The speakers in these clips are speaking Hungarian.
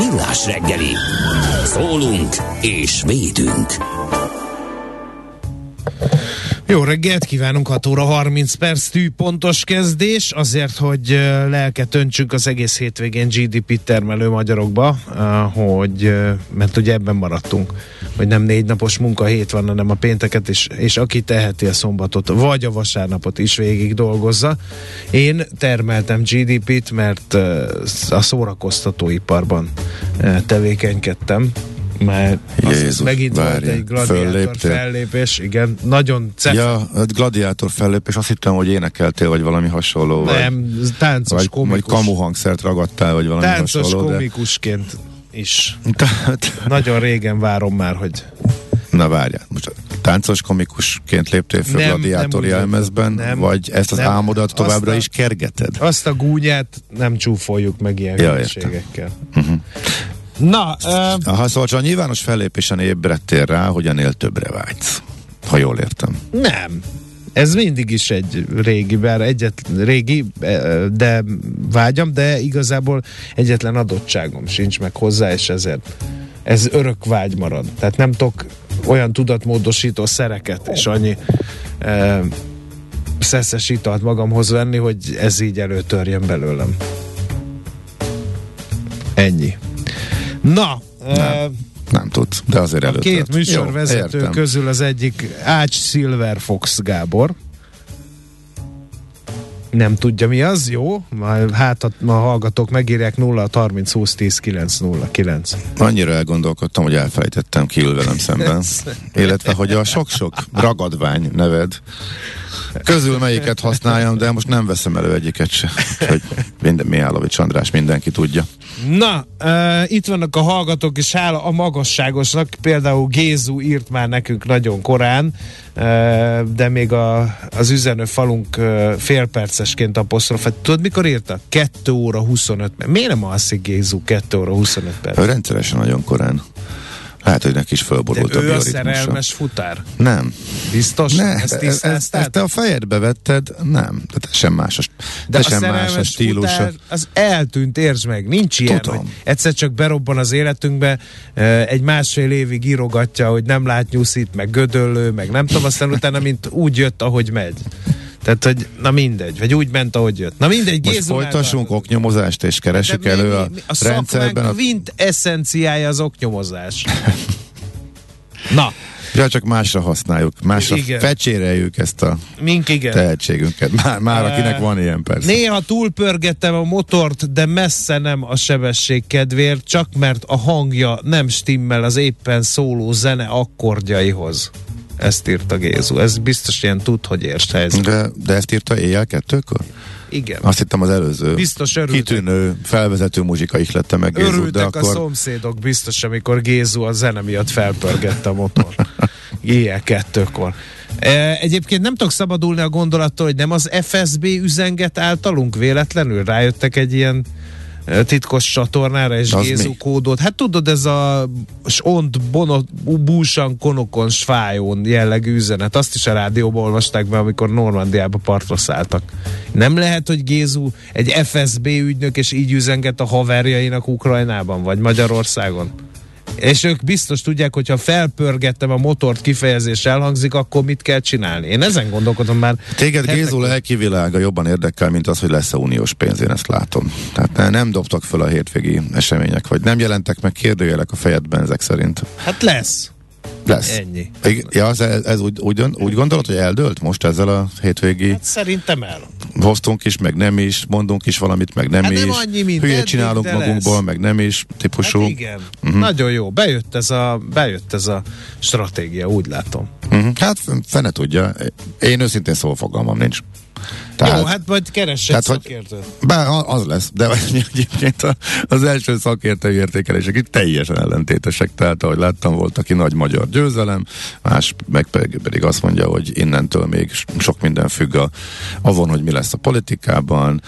Millás reggeli. Szólunk és védünk. Jó reggelt kívánunk, 6 óra 30 perc tű pontos kezdés, azért, hogy lelket öntsünk az egész hétvégén GDP termelő magyarokba, hogy, mert ugye ebben maradtunk, hogy nem négy napos munkahét van, hanem a pénteket is, és aki teheti a szombatot, vagy a vasárnapot is végig dolgozza. Én termeltem GDP-t, mert a szórakoztatóiparban tevékenykedtem, mert Jézus, megint várja. volt egy gladiátor Fölléptél. fellépés, igen, nagyon cef. Ja, gladiátor fellépés, azt hittem, hogy énekeltél, vagy valami hasonló. Nem, vagy, táncos vagy, komikus. Vagy kamuhangszert ragadtál, vagy valami táncos hasonló. Táncos komikusként de... is. nagyon régen várom már, hogy Na várjál, most táncos komikusként léptél föl nem, gladiátor nem jelmezben, nem, vagy ezt az nem, álmodat továbbra a, is kergeted? Azt a gúnyát nem csúfoljuk meg ilyen ja, uh-huh. Na, uh... Ha szóval csak a nyilvános fellépésen ébredtél rá, hogy ennél többre vágysz. Ha jól értem. Nem. Ez mindig is egy régi, bár egyet, régi, de vágyam, de igazából egyetlen adottságom sincs meg hozzá, és ezért ez örök vágy marad. Tehát nem tudok olyan tudatmódosító szereket és annyi e, szeszes italt magamhoz venni, hogy ez így előtörjön belőlem. Ennyi. Na, nem, nem tudsz, de azért előtt. Két műsorvezető Jó, közül az egyik Ács Silver Fox Gábor. Nem tudja mi az, jó? Hát ma hallgatók megírják 0 30 20 10 9 0 9. Annyira elgondolkodtam, hogy elfelejtettem ki velem szemben. Illetve, hogy a sok-sok ragadvány neved közül melyiket használjam, de most nem veszem elő egyiket se. Hogy minden, Mihálovics András mindenki tudja. Na, uh, itt vannak a hallgatók, és hála a magasságosnak, például Gézu írt már nekünk nagyon korán, uh, de még a, az üzenő falunk uh, félpercesként apostrofát. Tudod, mikor írta? 2 óra 25 perc. Miért nem alszik Gézu 2 óra 25 perc? Rendszeresen nagyon korán. Lehet, hogy neki is fölborult De a ő a szerelmes futár? Nem. Biztos? Ne, ezt, ezt, ezt, ezt te a fejedbe vetted? Nem. De sem más a, De a sem más a stílusa. Futár, az eltűnt, értsd meg. Nincs ilyen, Tudom. hogy egyszer csak berobban az életünkbe, egy másfél évig írogatja, hogy nem lát nyuszít, meg gödöllő, meg nem tudom, aztán utána, mint úgy jött, ahogy megy. Tehát, hogy na mindegy, vagy úgy ment, ahogy jött. Na mindegy, Most folytassunk oknyomozást, és keresük elő mi, mi, a, a rendszerben. A vint eszenciája az oknyomozás. na, Ja, csak másra használjuk, másra igen. fecséreljük ezt a Mink, igen. tehetségünket. Már, már akinek van ilyen persze. Néha túlpörgettem a motort, de messze nem a sebesség kedvéért, csak mert a hangja nem stimmel az éppen szóló zene akkordjaihoz. Ezt írta Gézu. Ez biztos ilyen tud, hogy érts helyzet. De, de ezt írta éjjel kettőkor? Igen. Azt hittem az előző. Biztos örültek. Kitűnő felvezető muzsika lette meg Gézu. Örültek de akkor... a szomszédok biztos, amikor Gézu a zene miatt felpörgette a motor. Éjjel kettőkor. E, egyébként nem tudok szabadulni a gondolattól, hogy nem az FSB üzenget általunk véletlenül rájöttek egy ilyen titkos csatornára és Gézu kódot. Hát tudod, ez a ont bonot búsan konokon svájón jellegű üzenet. Azt is a rádióban olvasták be, amikor Normandiába partra szálltak. Nem lehet, hogy Gézu egy FSB ügynök, és így üzenget a haverjainak Ukrajnában, vagy Magyarországon? És ők biztos tudják, hogy ha felpörgettem a motort kifejezés elhangzik, akkor mit kell csinálni. Én ezen gondolkodom már. Téged hetek... Gézu lelkivilága jobban érdekel, mint az, hogy lesz-e uniós pénz, én ezt látom. Tehát nem dobtak föl a hétvégi események, vagy nem jelentek meg kérdőjelek a fejedben ezek szerint. Hát lesz. Lesz. Ennyi. Ja, ez, ez úgy, úgy, úgy gondolod, hogy eldőlt most ezzel a hétvégi? Hát szerintem el. Hoztunk is, meg nem is, mondunk is valamit, meg nem hát is. Nem annyi, mint Hülyét csinálunk magunkból, lesz. meg nem is, típusú. Hát igen. Uh-huh. Nagyon jó. Bejött ez, a, bejött ez a stratégia, úgy látom. Uh-huh. Hát fene tudja. Én őszintén szól fogalmam nincs. Tehát, Jó, hát majd keress szakértőt. Bár az lesz, de egyébként az első szakértői értékelések itt teljesen ellentétesek, tehát ahogy láttam, volt, aki nagy magyar győzelem, más meg pedig azt mondja, hogy innentől még sok minden függ a, avon, hogy mi lesz a politikában,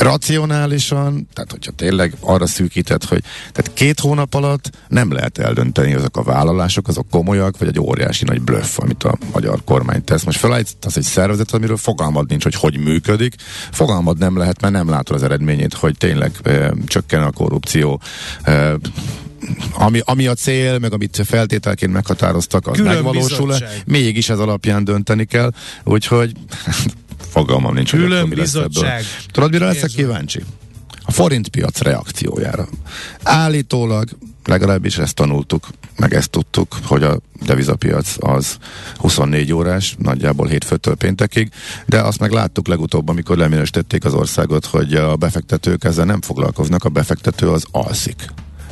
racionálisan, tehát hogyha tényleg arra szűkített, hogy tehát két hónap alatt nem lehet eldönteni, azok a vállalások, azok komolyak, vagy egy óriási nagy blöff, amit a magyar kormány tesz. Most felállítasz egy szervezet, amiről fogalmad nincs, hogy hogy működik. Fogalmad nem lehet, mert nem látod az eredményét, hogy tényleg e, csökken a korrupció, e, ami, ami a cél, meg amit feltételként meghatároztak, az megvalósul-e, mégis ez alapján dönteni kell, úgyhogy fogalmam nincs, hogy akkor mi lesz ebből. Tudod, mire leszek kíváncsi? A forintpiac reakciójára. Állítólag legalábbis ezt tanultuk, meg ezt tudtuk, hogy a devizapiac az 24 órás, nagyjából hétfőtől péntekig, de azt meg láttuk legutóbb, amikor leminősítették az országot, hogy a befektetők ezzel nem foglalkoznak, a befektető az alszik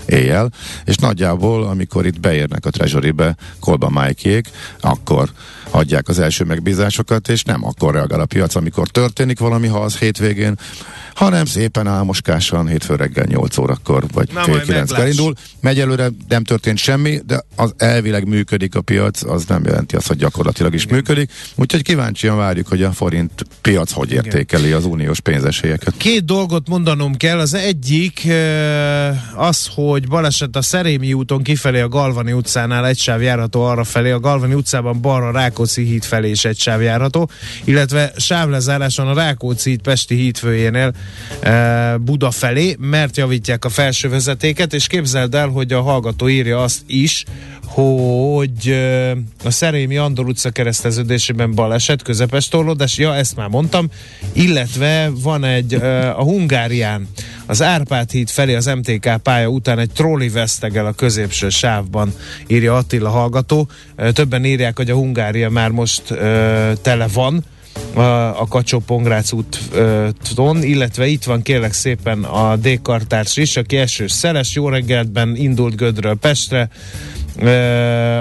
éjjel, és nagyjából, amikor itt beérnek a Treasury-be Kolba Májkék, akkor adják az első megbízásokat, és nem akkor reagál a piac, amikor történik valami, ha az hétvégén, hanem szépen álmoskásan hétfő reggel 8 órakor, vagy Na, fél 9 indul. Megy előre, nem történt semmi, de az elvileg működik a piac, az nem jelenti azt, hogy gyakorlatilag is Igen. működik. Úgyhogy kíváncsian várjuk, hogy a forint piac hogy Igen. értékeli az uniós pénzesélyeket. Két dolgot mondanom kell. Az egyik az, hogy baleset a Szerémi úton kifelé a Galvani utcánál egy sáv járható arra felé, a Galvani utcában balra Rákóczi híd felé is egy sáv járható, illetve sávlezáráson a Rákóczi híd Pesti hídfőjénél e, Buda felé, mert javítják a felső vezetéket, és képzeld el, hogy a hallgató írja azt is, hogy e, a Szerémi Andor utca kereszteződésében baleset, közepes torlódás, ja, ezt már mondtam, illetve van egy e, a Hungárián, az Árpád híd felé az MTK pálya után egy trolli vesztegel a középső sávban, írja Attila hallgató. Többen írják, hogy a Hungária már most tele van, a, kacsó pongrác úton, illetve itt van kérlek szépen a D-kartárs is, aki első szeles, jó reggeltben indult Gödről Pestre,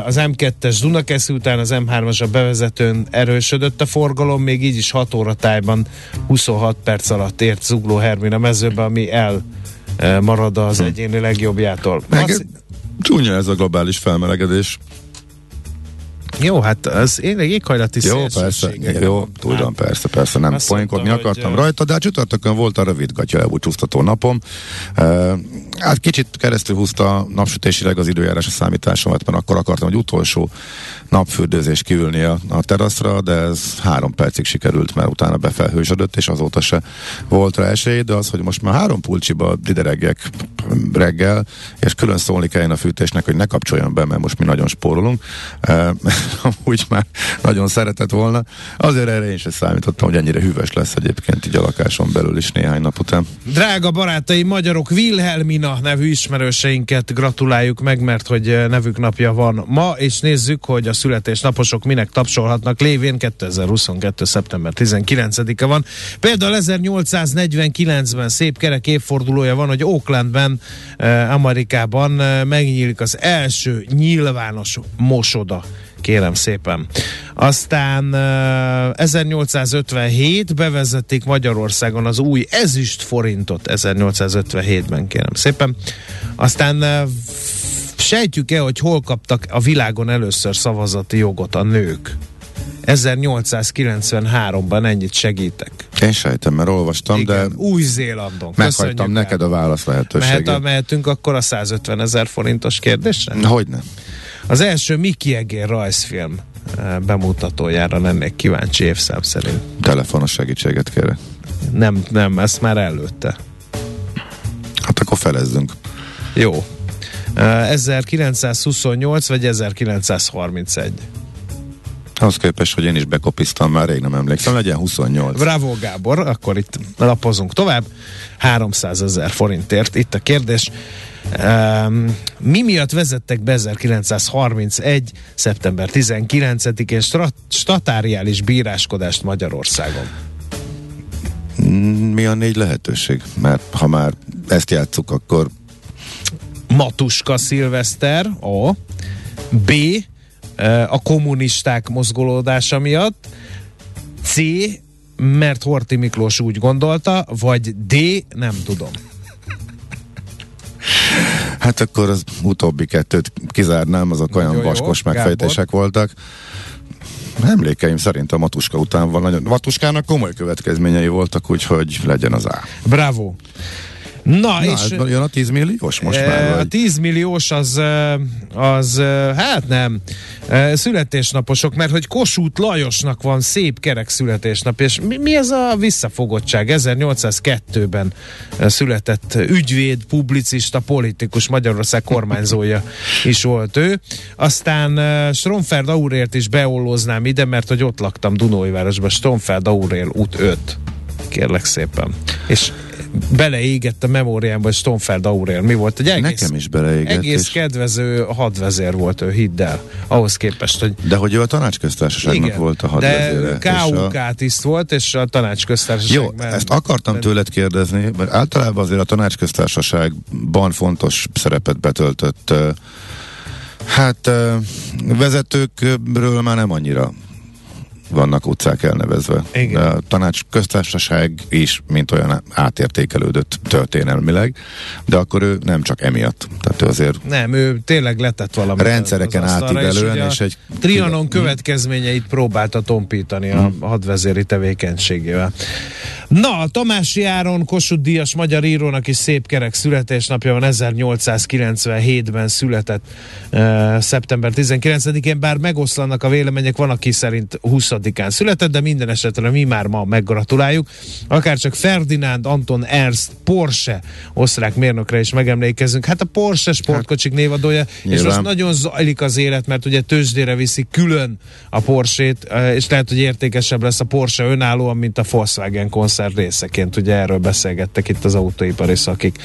az M2-es Dunakeszi után az M3-as a bevezetőn erősödött a forgalom, még így is 6 óra tájban 26 perc alatt ért Zugló Hermina mezőbe, ami el marad az egyéni legjobbjától. Meg, Csúnya ez a globális felmelegedés. Jó, hát az én éghajlati Jó, persze, jó, tudom, persze, persze, nem poénkodni akartam hogy... rajta, de hát csütörtökön volt a rövid gatya elbúcsúztató napom. Uh, hát kicsit keresztül húzta napsütésileg az időjárás a számításomat, mert akkor akartam, hogy utolsó napfürdőzés kiülni a, a teraszra, de ez három percig sikerült, mert utána befelhősödött, és azóta se volt rá esély, de az, hogy most már három pulcsiba dideregjek reggel, és külön szólni kelljen a fűtésnek, hogy ne kapcsoljon be, mert most mi nagyon spórolunk, uh, úgy már nagyon szeretett volna. Azért erre én sem számítottam, hogy ennyire hűvös lesz egyébként így a lakáson belül is néhány nap után. Drága barátai, magyarok, Wilhelmina nevű ismerőseinket gratuláljuk meg, mert hogy nevük napja van ma, és nézzük, hogy a születésnaposok minek tapsolhatnak lévén 2022. szeptember 19-e van. Például 1849-ben szép kerek évfordulója van, hogy Oaklandben, Amerikában megnyílik az első nyilvános mosoda kérem szépen. Aztán 1857 bevezették Magyarországon az új ezüst forintot 1857-ben, kérem szépen. Aztán sejtjük-e, hogy hol kaptak a világon először szavazati jogot a nők? 1893-ban ennyit segítek. Én sejtem, mert olvastam, Igen, de Új-Zélandon. Meghagytam neked a válasz lehetőséget. Mehet, mehetünk akkor a 150 ezer forintos kérdésre? Hogyne. Az első Mickey Egér rajzfilm eh, bemutatójára lennék kíváncsi évszám szerint. Telefonos segítséget kérek. Nem, nem, ezt már előtte. Hát akkor felezzünk. Jó. 1928 eh, vagy 1931? Ahhoz képest, hogy én is bekopiztam, már rég nem emlékszem, legyen 28. Bravo Gábor, akkor itt lapozunk tovább. 300 ezer forintért. Itt a kérdés. Um, mi miatt vezettek be 1931. szeptember 19-én strat- statáriális bíráskodást Magyarországon? Mi a négy lehetőség? Mert ha már ezt játszuk, akkor Matuska Szilveszter, A. B. A kommunisták mozgolódása miatt. C. Mert Horti Miklós úgy gondolta, vagy D. Nem tudom. Hát akkor az utóbbi kettőt kizárnám, azok olyan jó, vaskos jó, megfejtések Gábor. voltak. Emlékeim szerint a Matuska után van nagyon... Matuskának komoly következményei voltak, úgyhogy legyen az A. Bravo! Na, Na és... jön a 10 milliós most már? E, A Vagy? 10 milliós az, e, az e, hát nem, születésnaposok, mert hogy Kossuth Lajosnak van szép kerek születésnap, és mi, mi ez a visszafogottság? 1802-ben e, született ügyvéd, publicista, politikus, Magyarország kormányzója is volt ő. Aztán Stromfeld Aurélt is beollóznám ide, mert hogy ott laktam Dunóivárosban, Stromfeld Aurél út 5 kérlek szépen. És beleégett a memóriámba Stonfeld Aurél. Mi volt? Egy egész, Nekem is beleégett. egész és- kedvező hadvezér volt ő, hidd el. Ahhoz képest, hogy De hogy ő a tanácsköztársaságnak volt a hadvezére. de és a- KUK tiszt volt, és a tanácsköztársaság Jó, mellett- ezt akartam tőled kérdezni, mert általában azért a tanácsköztársaságban fontos szerepet betöltött hát vezetőkről már nem annyira vannak utcák elnevezve. Igen. A tanács köztársaság is, mint olyan átértékelődött történelmileg, de akkor ő nem csak emiatt. Tehát ő azért Nem, ő tényleg letett valamit. Rendszereken átívelően, a és egy- Trianon következményeit próbálta tompítani a Hmm. hadvezéri tevékenységével. Na, a Tamási Áron Kossuth Díjas magyar írónak is szép kerek születésnapja van, 1897-ben született uh, szeptember 19-én, bár megoszlanak a vélemények, van, aki szerint 20-án született, de minden esetre mi már ma meggratuláljuk. Akár csak Ferdinand Anton Ernst Porsche osztrák mérnökre is megemlékezünk. Hát a Porsche sportkocsik névadója, és Nyilván. most nagyon zajlik az élet, mert ugye tőzsdére viszik külön a Porsét, eh, és lehet, hogy értékesebb lesz a Porsche önállóan, mint a Volkswagen koncert részeként. Ugye erről beszélgettek itt az autóipari szakik.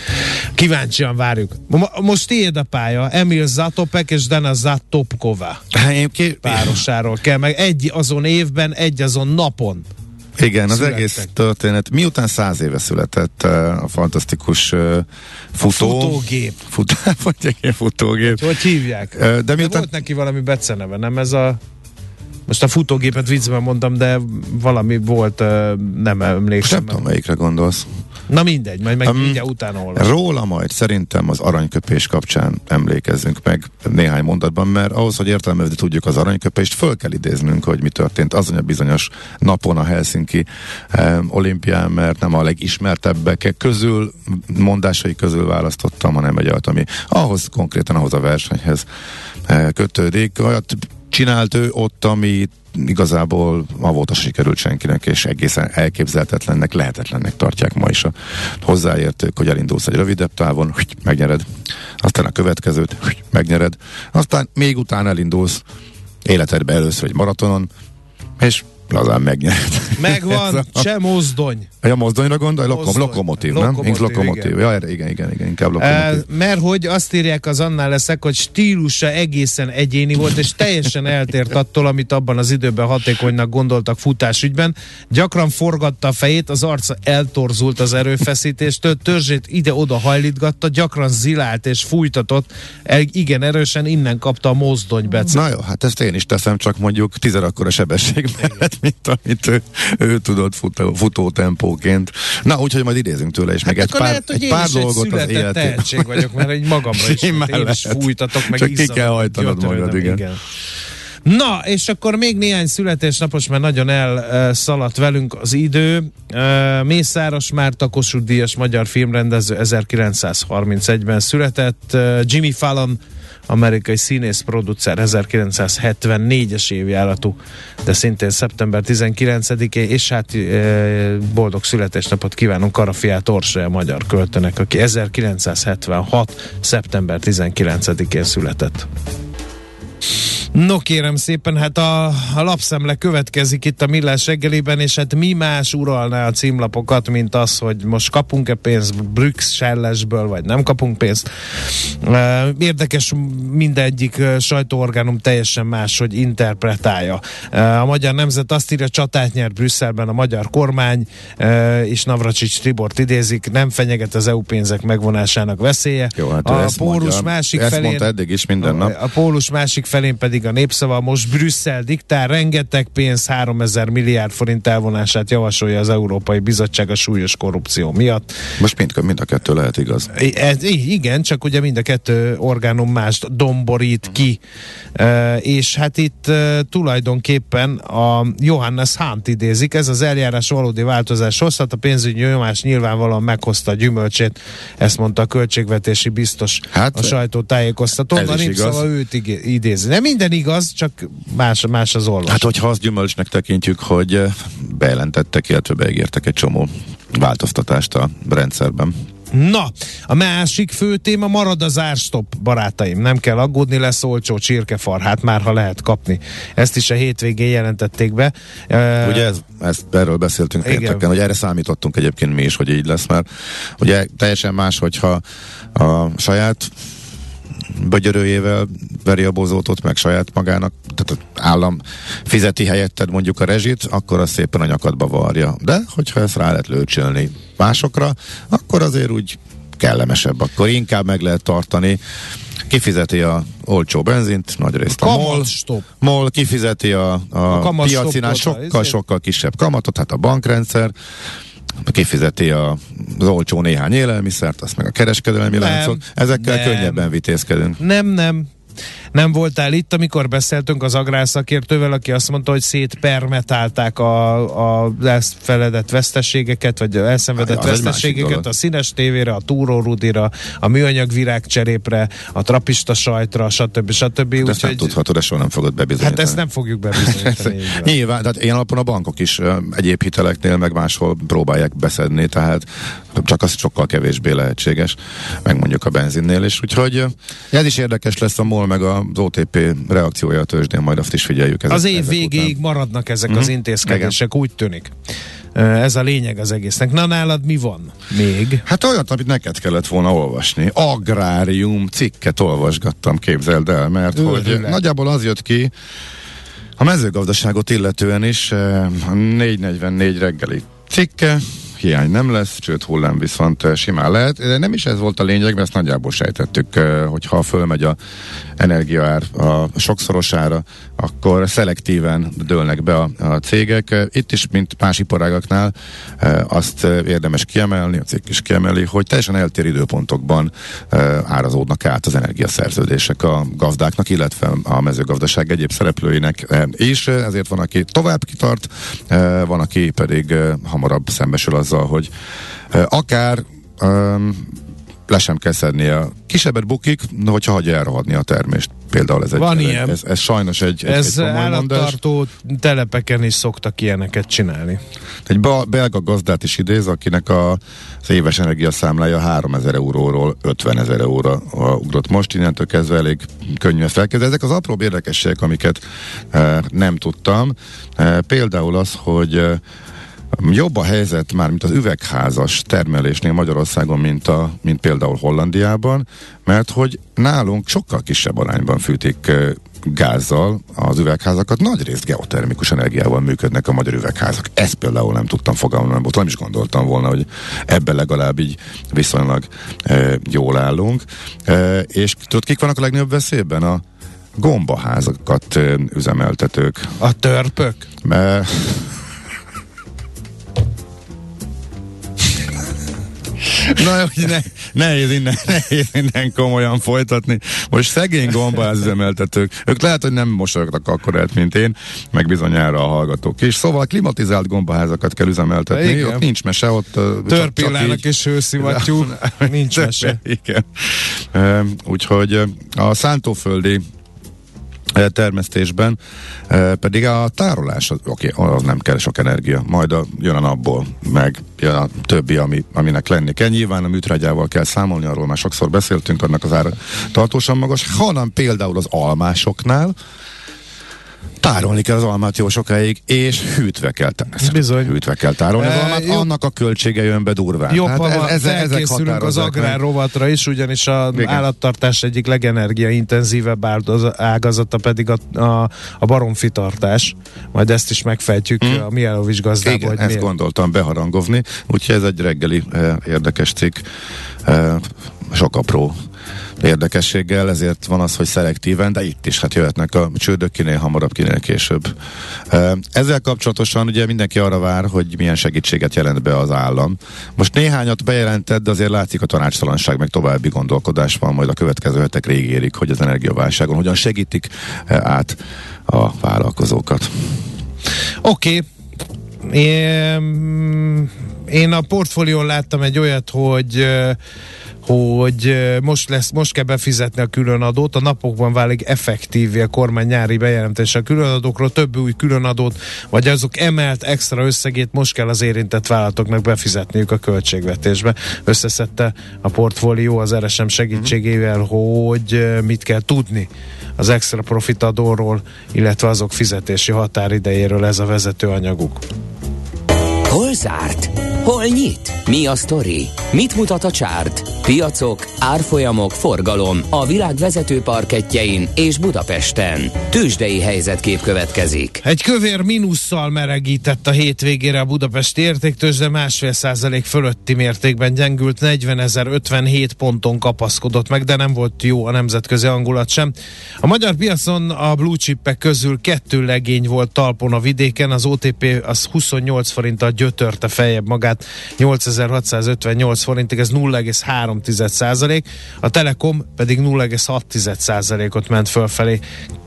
Kíváncsian várjuk. Mo- most tiéd a pálya, Emil Zatopek és Dana Zatopkova Hát párosáról kell, meg egy azon évben, egy azon napon. Igen, az születtek. egész történet. Miután száz éve született uh, a fantasztikus uh, futó. Futógép. Fut, vagy ilyen futógép. Hogy hívják? Ö, De De miután... volt neki valami beceneve, nem ez a... Most a futógépet viccben mondtam, de valami volt, nem Most emlékszem. nem tudom, melyikre gondolsz. Na mindegy, majd meg Um, mindjárt utána olvasom. Róla majd szerintem az aranyköpés kapcsán emlékezzünk meg néhány mondatban, mert ahhoz, hogy értelmezni tudjuk az aranyköpést, föl kell idéznünk, hogy mi történt azon a bizonyos napon a Helsinki eh, olimpián, mert nem a legismertebbek közül, mondásai közül választottam, hanem egy olyat, ami ahhoz konkrétan ahhoz a versenyhez eh, kötődik. Olyat csinált ő ott, ami igazából avóta sikerült senkinek, és egészen elképzelhetetlennek, lehetetlennek tartják ma is a hozzáértők, hogy elindulsz egy rövidebb távon, hogy megnyered, aztán a következőt, hogy megnyered, aztán még utána elindulsz életedbe először egy maratonon, és lazán megnyered. Megvan, a- se mozdony. a mozdonyra gondolj? Lokom, Mozdony. lokomotív, nem? Lokomotív, lokomotív. igen. Ja, igen, igen, igen, inkább lokomotív. mert hogy azt írják az annál leszek, hogy stílusa egészen egyéni volt, és teljesen eltért attól, amit abban az időben hatékonynak gondoltak futásügyben. Gyakran forgatta a fejét, az arca eltorzult az erőfeszítéstől, törzsét ide-oda hajlítgatta, gyakran zilált és fújtatott, el, igen erősen innen kapta a mozdony becet. Na jó, hát ezt én is teszem, csak mondjuk tízer akkora sebesség mellett, mint amit ő, ő tudott futó, futó tempóként. Na, úgyhogy majd idézünk tőle, és meg egy pár, lehet, egy pár is egy dolgot az életében. tehetség vagyok, mert egy magamra is, Én is fújtatok, meg Csak ki izzadok, kell meg hajtanod magad, igen. Na, és akkor még néhány születésnapos, mert nagyon elszaladt velünk az idő. Mészáros Márta Kossuth Díjas magyar filmrendező 1931-ben született. Jimmy Fallon amerikai színész producer 1974-es évjáratú, de szintén szeptember 19-én, és hát boldog születésnapot kívánunk Karafiát Orsolya magyar költőnek, aki 1976. szeptember 19-én született. No kérem szépen, hát a, a lapszemle következik itt a Millás reggeliben, és hát mi más uralná a címlapokat, mint az, hogy most kapunk-e pénzt Brüsszellesből, vagy nem kapunk pénzt. Érdekes, mindegyik sajtóorgánum teljesen más, hogy interpretálja. A Magyar Nemzet azt írja, csatát nyer Brüsszelben a magyar kormány, és Navracsics Tibort idézik, nem fenyeget az EU pénzek megvonásának veszélye. Jó, hát a mondja. másik ezt felén mondta eddig is minden nap. a pólus másik felén pedig a népszava, most Brüsszel diktál, rengeteg pénz, 3000 milliárd forint elvonását javasolja az Európai Bizottság a súlyos korrupció miatt. Most mind, mind a kettő lehet igaz. Ez, igen, csak ugye mind a kettő orgánum mást domborít ki, e, és hát itt e, tulajdonképpen a Johannes Hunt idézik, ez az eljárás valódi változás hozhat, a pénzügyi nyomás nyilvánvalóan meghozta a gyümölcsét, ezt mondta a költségvetési biztos hát, a sajtótájékoztatón, a népszava őt idézi. Nem minden igaz, csak más, más az olvas. Hát, hogyha azt gyümölcsnek tekintjük, hogy bejelentettek, illetve beígértek egy csomó változtatást a rendszerben. Na, a másik fő téma marad az árstop, barátaim. Nem kell aggódni, lesz olcsó csirkefar, hát már ha lehet kapni. Ezt is a hétvégén jelentették be. Ugye ez, ez, erről beszéltünk pénteken, hogy erre számítottunk egyébként mi is, hogy így lesz, mert ugye teljesen más, hogyha a saját bögyörőjével veri a bozótot, meg saját magának, tehát az állam fizeti helyetted mondjuk a rezsit, akkor az szépen a nyakadba varja. De hogyha ezt rá lehet lőcsölni másokra, akkor azért úgy kellemesebb, akkor inkább meg lehet tartani. Kifizeti a olcsó benzint, nagy részt a, a MOL, MOL kifizeti a, a, a piacinál sokkal, sokkal kisebb kamatot, hát a bankrendszer, kifizeti a, az olcsó néhány élelmiszert, azt meg a kereskedelmi láncok. Ezekkel nem. könnyebben vitézkedünk. Nem, nem. Nem voltál itt, amikor beszéltünk az agrárszakértővel, aki azt mondta, hogy szétpermetálták a, a elfeledett veszteségeket, vagy elszenvedett ja, veszteségeket a színes tévére, a túrórudira, a műanyag virágcserépre, a trapista sajtra, stb. stb. Hát ezt nem tudhatod, ezt soha nem fogod bebizonyítani. Hát ezt nem fogjuk bebizonyítani. Nyilván, tehát ilyen alapon a bankok is egyéb hiteleknél, meg máshol próbálják beszedni, tehát csak az sokkal kevésbé lehetséges, meg mondjuk a benzinnél is. Úgyhogy ez is érdekes lesz a MOL meg az OTP reakciója a tőzsdén, majd azt is figyeljük. Ezek, az év végéig után. maradnak ezek mm-hmm. az mhm. intézkedések, Igen. úgy tűnik. Ez a lényeg az egésznek. Na nálad mi van még? Hát olyat, amit neked kellett volna olvasni. Agrárium cikket olvasgattam, képzeld el, mert Őrület. hogy nagyjából az jött ki, a mezőgazdaságot illetően is 444 reggeli cikke, hiány nem lesz, sőt hullám viszont simán lehet. De nem is ez volt a lényeg, mert ezt nagyjából sejtettük, hogy ha fölmegy a energiaár a sokszorosára, akkor szelektíven dőlnek be a, a cégek. Itt is, mint más iparágaknál, azt érdemes kiemelni, a cég is kiemeli, hogy teljesen eltér időpontokban árazódnak át az energiaszerződések a gazdáknak, illetve a mezőgazdaság egyéb szereplőinek is. Ezért van, aki tovább kitart, van, aki pedig hamarabb szembesül az azzal, hogy akár le sem kell szednie. Kisebbet bukik, hogyha hagyja elrohadni a termést. Például ez egy, Van ilyen. Ez, ez sajnos egy, ez egy, egy állattartó telepeken is szoktak ilyeneket csinálni. Egy belga gazdát is idéz, akinek a, az éves energiaszámlája 3000 euróról 50 ezer euróra ugrott most, innentől kezdve elég könnyű ezt elkezdeni. Ezek az apró érdekességek, amiket e, nem tudtam. E, például az, hogy e, Jobb a helyzet már, mint az üvegházas termelésnél Magyarországon, mint, a, mint például Hollandiában, mert hogy nálunk sokkal kisebb arányban fűtik gázzal az üvegházakat, nagy részt geotermikus energiával működnek a magyar üvegházak. Ezt például nem tudtam fogalmazni, nem, nem is gondoltam volna, hogy ebben legalább így viszonylag e, jól állunk. E, és tudod, kik vannak a legnagyobb veszélyben? A gombaházakat üzemeltetők. A törpök? E, Na jó, ne, nehéz, innen, nehéz innen komolyan folytatni. Most szegény gombaház üzemeltetők, ők lehet, hogy nem mosolyognak akkor el, mint én, meg bizonyára a hallgatók is. Szóval klimatizált gombaházakat kell üzemeltetni, Igen. ott nincs mese, ott Törpillának és hőszivattyú, nincs mese. Igen. Úgyhogy a szántóföldi termesztésben, pedig a tárolás, oké, okay, az nem kell sok energia, majd a, jön a napból, meg jön a többi, ami, aminek lenni kell. Nyilván a műtrágyával kell számolni, arról már sokszor beszéltünk, annak az ára tartósan magas, hanem például az almásoknál, Tárolni kell az almát jó sokáig, és hűtve kell tenni. Bizony. Hűtve kell tárolni az almát, jobb, annak a költsége jön be durván. Jobb, hát ez, ez, ezek az agrár rovatra is, ugyanis a Igen. állattartás egyik legenergiaintenzívebb ágazata pedig a, a, a baromfitartás. Majd ezt is megfejtjük hmm. a Mielovics gazdából. Igen, ezt miért. gondoltam beharangovni, úgyhogy ez egy reggeli eh, érdekes cikk. Eh, sok apró érdekességgel, ezért van az, hogy szelektíven, de itt is hát jöhetnek a csődök kinél hamarabb, kinél később. Ezzel kapcsolatosan ugye mindenki arra vár, hogy milyen segítséget jelent be az állam. Most néhányat bejelentett, de azért látszik a tanácstalanság, meg további gondolkodás van, majd a következő hetek régérik, hogy az energiaválságon hogyan segítik át a vállalkozókat. Oké, okay. Én, én a portfólión láttam egy olyat, hogy hogy most, lesz, most kell befizetni a különadót, a napokban válik effektív a kormány nyári bejelentése a különadókról, több új különadót, vagy azok emelt extra összegét most kell az érintett vállalatoknak befizetniük a költségvetésbe. Összeszedte a portfólió az RSM segítségével, hogy mit kell tudni az extra profit adóról, illetve azok fizetési határidejéről ez a vezető anyaguk. Hol zárt? Hol nyit? Mi a sztori? Mit mutat a csárt? Piacok, árfolyamok, forgalom a világ vezető parketjein és Budapesten. Tősdei helyzetkép következik. Egy kövér mínusszal melegített a hétvégére a Budapesti értéktőzde másfél százalék fölötti mértékben gyengült 40.057 ponton kapaszkodott meg, de nem volt jó a nemzetközi angulat sem. A magyar piacon a blue chipek közül kettő legény volt talpon a vidéken, az OTP az 28 forinttal gyötörte feljebb magát 8658 forintig, ez 0,3 százalék, a Telekom pedig 0,6 százalékot ment fölfelé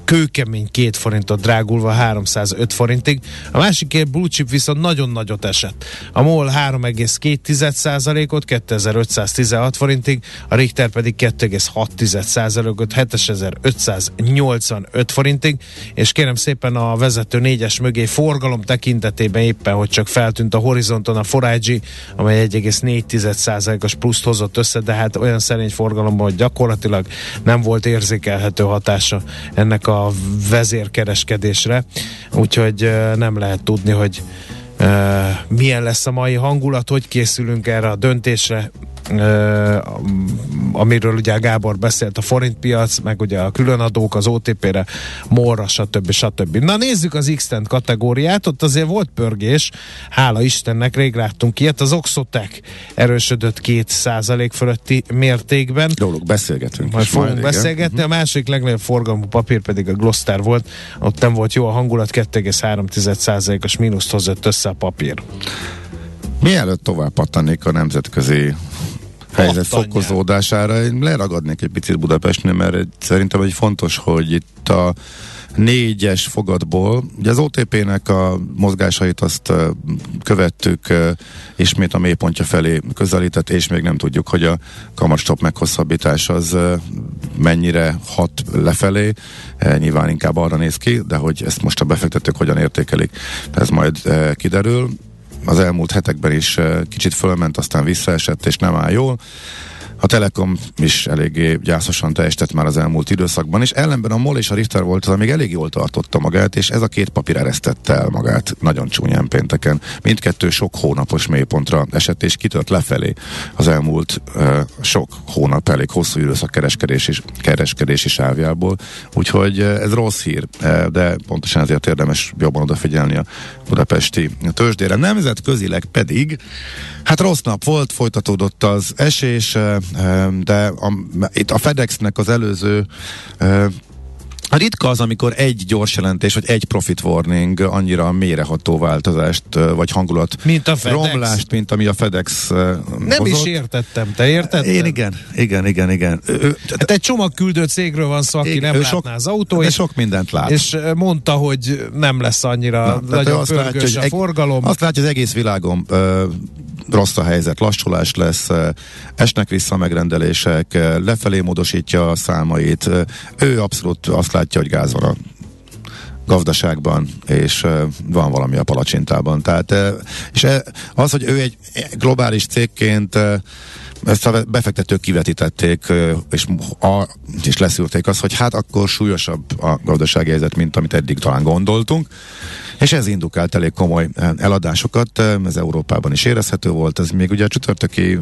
kőkemény két forintot drágulva 305 forintig. A másik két blue chip viszont nagyon nagyot esett. A MOL 3,2%-ot 2516 forintig, a Richter pedig 2,6%-ot 7585 forintig, és kérem szépen a vezető négyes mögé forgalom tekintetében éppen, hogy csak feltűnt a horizonton a Forage, amely 1,4%-os pluszt hozott össze, de hát olyan szerény forgalomban, hogy gyakorlatilag nem volt érzékelhető hatása ennek a a vezérkereskedésre, úgyhogy nem lehet tudni, hogy milyen lesz a mai hangulat, hogy készülünk erre a döntésre, amiről ugye Gábor beszélt, a forintpiac, meg ugye a különadók, az OTP-re, morra, stb. stb. Na nézzük az x kategóriát, ott azért volt pörgés, hála Istennek, rég láttunk ilyet, az Oxotec erősödött 2% fölötti mértékben. Róluk beszélgetünk. Majd fogunk majd, beszélgetni, igen. a másik legnagyobb forgalmú papír pedig a Gloster volt, ott nem volt jó a hangulat, 2,3%-os mínuszt hozott össze a papír. Mielőtt tovább pattanék a nemzetközi helyzet fokozódására. Én leragadnék egy picit Budapestnél, mert szerintem egy fontos, hogy itt a négyes fogadból, ugye az OTP-nek a mozgásait azt követtük ismét a mélypontja felé közelített, és még nem tudjuk, hogy a kamatstop meghosszabbítás az mennyire hat lefelé, nyilván inkább arra néz ki, de hogy ezt most a befektetők hogyan értékelik, ez majd kiderül az elmúlt hetekben is kicsit fölment, aztán visszaesett, és nem áll jól. A Telekom is eléggé gyászosan teljesített már az elmúlt időszakban, és ellenben a MOL és a Richter volt az, amíg elég jól tartotta magát, és ez a két papír eresztette el magát nagyon csúnyán pénteken. Mindkettő sok hónapos mélypontra esett, és kitört lefelé az elmúlt uh, sok hónap elég hosszú időszak kereskedési, kereskedési sávjából. Úgyhogy uh, ez rossz hír, uh, de pontosan ezért érdemes jobban odafigyelni a budapesti tőzsdére. Nemzetközileg pedig Hát rossz nap volt, folytatódott az esés, de a, itt a FedExnek az előző ritka az, amikor egy gyors jelentés, vagy egy profit warning annyira méreható változást, vagy hangulat mint a FedEx. romlást, mint ami a FedEx Nem hozott. is értettem, te értetted? Én igen, igen, igen, igen. Ő, hát egy csomagküldő cégről van szó, aki igen, nem látná sok, az autó, és, sok mindent lát. És mondta, hogy nem lesz annyira Na, nagyon azt látja, hogy a forgalom. Azt látja, az egész világon rossz a helyzet, lassulás lesz, esnek vissza megrendelések, lefelé módosítja a számait. Ő abszolút azt látja, hogy gáz van a gazdaságban, és van valami a palacsintában. Tehát, és az, hogy ő egy globális cégként ezt a befektetők kivetítették, és, a, és leszűrték azt, hogy hát akkor súlyosabb a gazdasági helyzet, mint amit eddig talán gondoltunk. És ez indukált elég komoly eladásokat, ez Európában is érezhető volt, ez még ugye a csütörtöki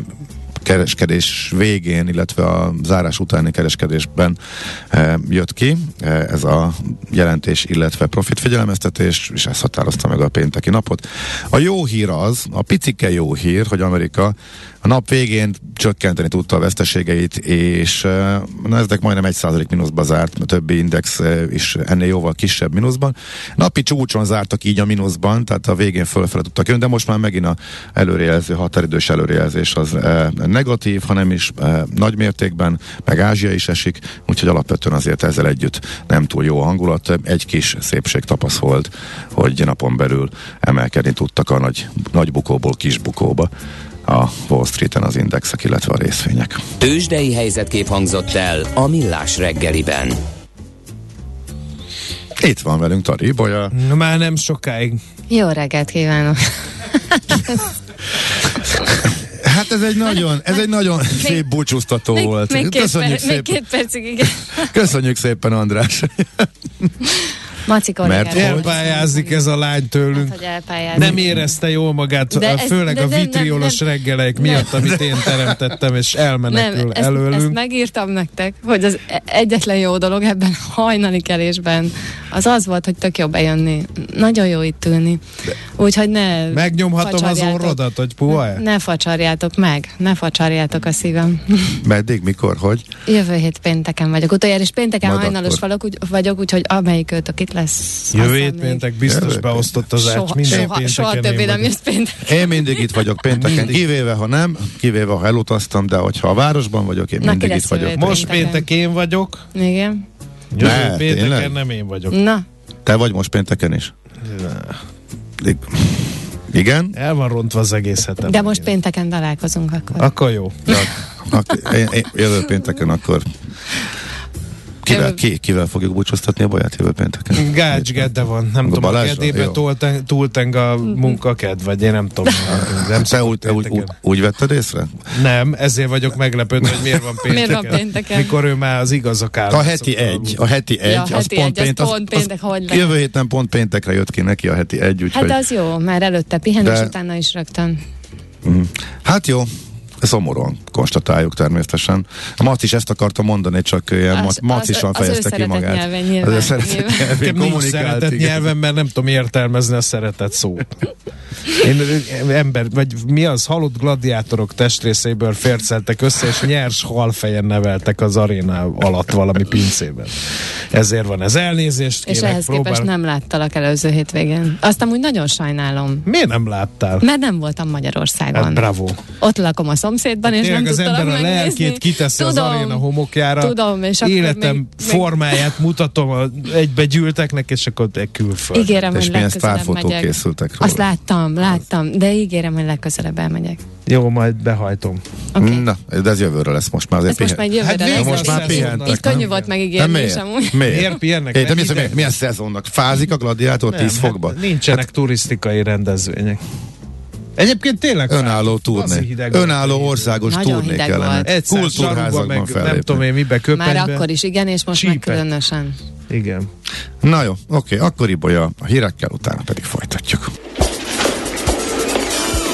kereskedés végén, illetve a zárás utáni kereskedésben e, jött ki. E, ez a jelentés, illetve profit figyelmeztetés, és ezt határozta meg a pénteki napot. A jó hír az, a picike jó hír, hogy Amerika a nap végén csökkenteni tudta a veszteségeit, és na, ezek majdnem egy százalék mínuszba zárt, a többi index is ennél jóval kisebb mínuszban. Napi csúcson zártak így a mínuszban, tehát a végén fölfele tudtak jönni, de most már megint a előrejelző, határidős előrejelzés az negatív, hanem is e, nagy mértékben, meg Ázsia is esik, úgyhogy alapvetően azért ezzel együtt nem túl jó hangulat. Egy kis szépség tapasz volt, hogy napon belül emelkedni tudtak a nagy, nagy bukóból kis bukóba a Wall Street-en az indexek, illetve a részvények. Tőzsdei helyzetkép hangzott el a Millás reggeliben. Itt van velünk Tari Bolya. Már nem sokáig. Jó reggelt kívánok! Hát ez egy nagyon, ez egy nagyon még, szép búcsúztató még, volt. Még Köszönjük két, szépen. Még két percig, igen. Köszönjük szépen, András. Maci Mert elpályázik ez a lány tőlünk. Hát, nem érezte jól magát, de főleg ez, de, a vitriolos nem, reggeleik nem, miatt, amit én teremtettem, és elmenekül nem, ezt, előlünk. Ezt megírtam nektek, hogy az egyetlen jó dolog ebben a hajnali kelésben az az volt, hogy tök jó bejönni. Nagyon jó itt ülni. Úgyhogy ne Megnyomhatom az orrodat, hogy puha Ne, ne facsarjátok meg, ne facsarjátok a szívem. Meddig, mikor, hogy? Jövő hét pénteken vagyok. Utoljára is pénteken Majd hajnalos vagyok, úgy, vagyok, úgyhogy amelyik őtök itt lesz. Jövő hét péntek biztos Jövő beosztott az ács. Minden soha, soha többé nem jössz péntek. Én mindig itt vagyok pénteken, mindig. kivéve ha nem, kivéve ha elutaztam, de hogyha a városban vagyok, én Na, mindig itt vagyok. Most péntek én vagyok. Igen. Jövő ne, pénteken tényleg? nem én vagyok. Na. Te vagy most pénteken is? Ne. Igen? El van rontva az egész hetem. De most pénteken találkozunk akkor. Akkor jó. De, ak- én, én, jövő pénteken akkor Kivel, ki, kivel fogjuk búcsúztatni a baját jövő pénteken? Gács Gedde van. Nem tudom, a Gedébe túlteng a munkaked, vagy én nem tudom. Nem Te úgy, úgy, úgy, úgy vetted észre? Nem, ezért vagyok meglepődve, hogy miért van pénteken. miért van pénteken? Mikor ő már az igazak áll. A heti egy, a heti egy, ja, az heti pont, egy, pént, az, pont péntek, az, hogy Jövő héten pont péntekre jött ki neki a heti egy, úgyhogy... Hát az jó, már előtte pihen, de... és utána is rögtön. Mm. Hát jó, Szomorúan konstatáljuk természetesen. A Mac is ezt akarta mondani, csak ilyen az, macisan az, fejezte ki magát. Nyelven, nyilván, az ő szeretett nyelven, nyelven szeretett nyelven, mert nem tudom értelmezni a szeretett szót. Én, ember, vagy mi az, halott gladiátorok testrészéből férceltek össze, és nyers halfejen neveltek az aréna alatt valami pincében. Ezért van ez elnézést. És ehhez próbál... képest nem láttalak előző hétvégén. Azt amúgy nagyon sajnálom. Miért nem láttál? Mert nem voltam Magyarországon. Hát, bravo. Ott lakom a szomszédban, és nem az ember a lelkét kiteszi tudom, az aréna homokjára. Tudom, és Életem még, formáját még... mutatom a egybegyűltek és akkor egy külföld. Ígérem, és hogy legközelebb megyek. készültek róla. Azt láttam, láttam, de ígérem, hogy legközelebb elmegyek. Jó, majd behajtom. Okay. Na, de ez jövőre lesz most már. Azért ez most már jövőre hát lesz. Most már pihentek. Itt könnyű volt megígérni is amúgy. Miért? Miért pihennek? É, de mi, milyen, milyen szezonnak? Fázik a gladiátor 10 hát fokban? Nincsenek hát, turisztikai rendezvények. Egyébként tényleg önálló turné. Önálló országos Nagyon turné kellene. Kultúrházakban meg, Nem tudom én mibe köpenybe. Már akkor is, igen, és most Csípet. meg különösen. Igen. Na jó, oké, akkor Ibolya a hírekkel, utána pedig folytatjuk.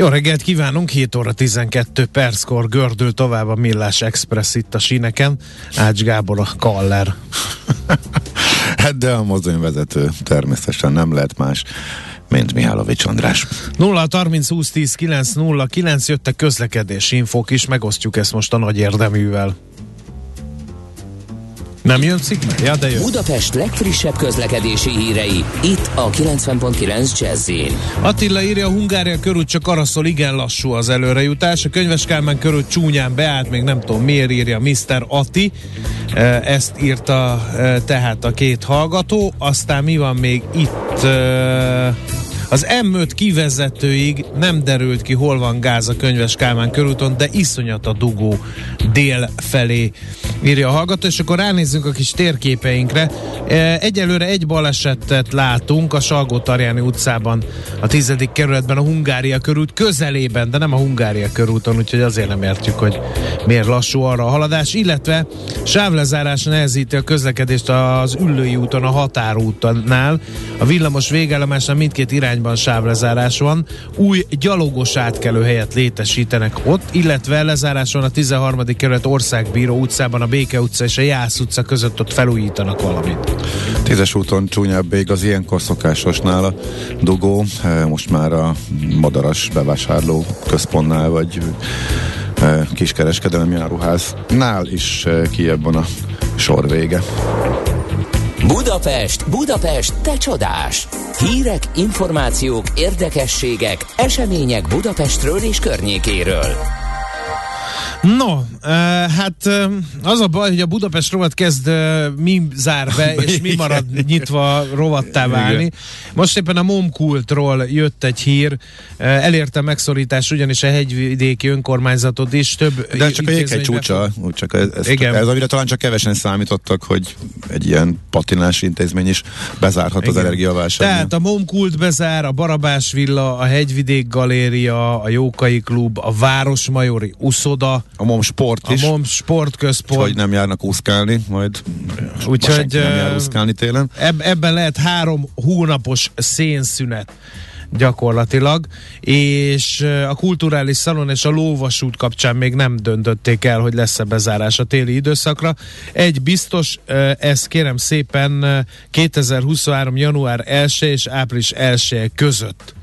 Jó reggelt kívánunk, 7 óra 12 perckor gördül tovább a Millás Express itt a síneken. Ács Gábor a Kaller. hát de a mozdonyvezető természetesen nem lehet más mint Mihálovics András. 0 30 20 10 9 0 9 jöttek közlekedési infók is, megosztjuk ezt most a nagy érdeművel. Nem jön cikkbe? Ja, de jön. Budapest legfrissebb közlekedési hírei, itt a 90.9 jazz Attila írja, a Hungária körül csak araszol, igen lassú az előrejutás. A Könyves Kálmán körül csúnyán beállt, még nem tudom miért írja Mr. Ati. Ezt írta tehát a két hallgató. Aztán mi van még itt? Az M5 kivezetőig nem derült ki, hol van gáz a könyves Kálmán körúton, de iszonyat a dugó dél felé, írja a hallgató, és akkor ránézzünk a kis térképeinkre. E, egyelőre egy balesetet látunk a salgó utcában, a tizedik kerületben, a Hungária körút közelében, de nem a Hungária körúton, úgyhogy azért nem értjük, hogy miért lassú arra a haladás, illetve sávlezárás nehezíti a közlekedést az Üllői úton, a határútnál, a villamos végállomásnál mindkét irány irányban sávlezárás van, új gyalogos átkelő helyet létesítenek ott, illetve lezárás van a 13. kerület Országbíró utcában, a Béke utca és a Jász utca között ott felújítanak valamit. Tízes úton csúnyább még az ilyenkor szokásosnál a dugó, eh, most már a madaras bevásárló központnál, vagy eh, kiskereskedelmi áruháznál is eh, kiebb van a sor vége. Budapest, Budapest, te csodás! Hírek, információk, érdekességek, események Budapestről és környékéről. No, uh, hát uh, az a baj, hogy a Budapest rovat kezd uh, mi zár be, és mi marad nyitva rovattá válni. Most éppen a Momkultról jött egy hír, elérte megszorítás ugyanis a hegyvidéki önkormányzatot is. Több De csak a egy csúcsa, csak ez, ez, Igen. ez, amire talán csak kevesen számítottak, hogy egy ilyen patinás intézmény is bezárhat Igen. az energiaválság. Tehát a Momkult bezár, a Barabás Villa, a Hegyvidék Galéria, a Jókai Klub, a Városmajori Uszoda, a MOM Sport is. A MOM Sport központ. Hogy nem járnak úszkálni, majd Úgyhogy nem jár úszkálni télen. Eb- ebben lehet három hónapos szénszünet gyakorlatilag, és a kulturális szalon és a lóvasút kapcsán még nem döntötték el, hogy lesz-e bezárás a téli időszakra. Egy biztos, ez kérem szépen 2023. január 1 és április 1 között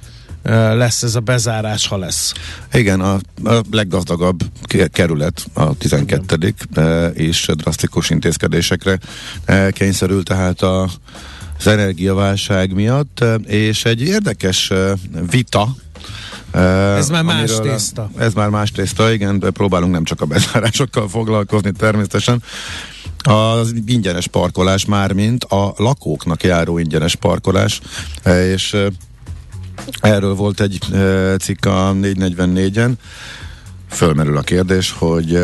lesz ez a bezárás, ha lesz. Igen, a, a leggazdagabb kerület, a 12. és drasztikus intézkedésekre kényszerül tehát a az energiaválság miatt, és egy érdekes vita, ez már más tészta. Ez már más tészta, igen, de próbálunk nem csak a bezárásokkal foglalkozni természetesen. Az ingyenes parkolás már, mint a lakóknak járó ingyenes parkolás, és Erről volt egy cikk a 444-en. Fölmerül a kérdés, hogy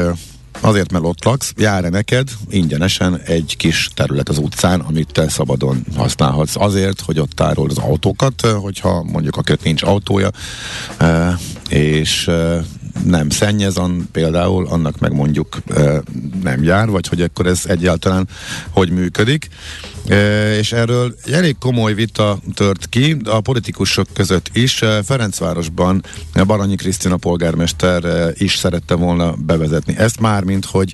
Azért, mert ott laksz, jár-e neked ingyenesen egy kis terület az utcán, amit te szabadon használhatsz. Azért, hogy ott tárol az autókat, hogyha mondjuk akinek nincs autója, és nem szennyez, an, például annak meg mondjuk nem jár, vagy hogy akkor ez egyáltalán hogy működik. És erről elég komoly vita tört ki a politikusok között is. Ferencvárosban Baranyi Krisztina polgármester is szerette volna bevezetni ezt már, mint hogy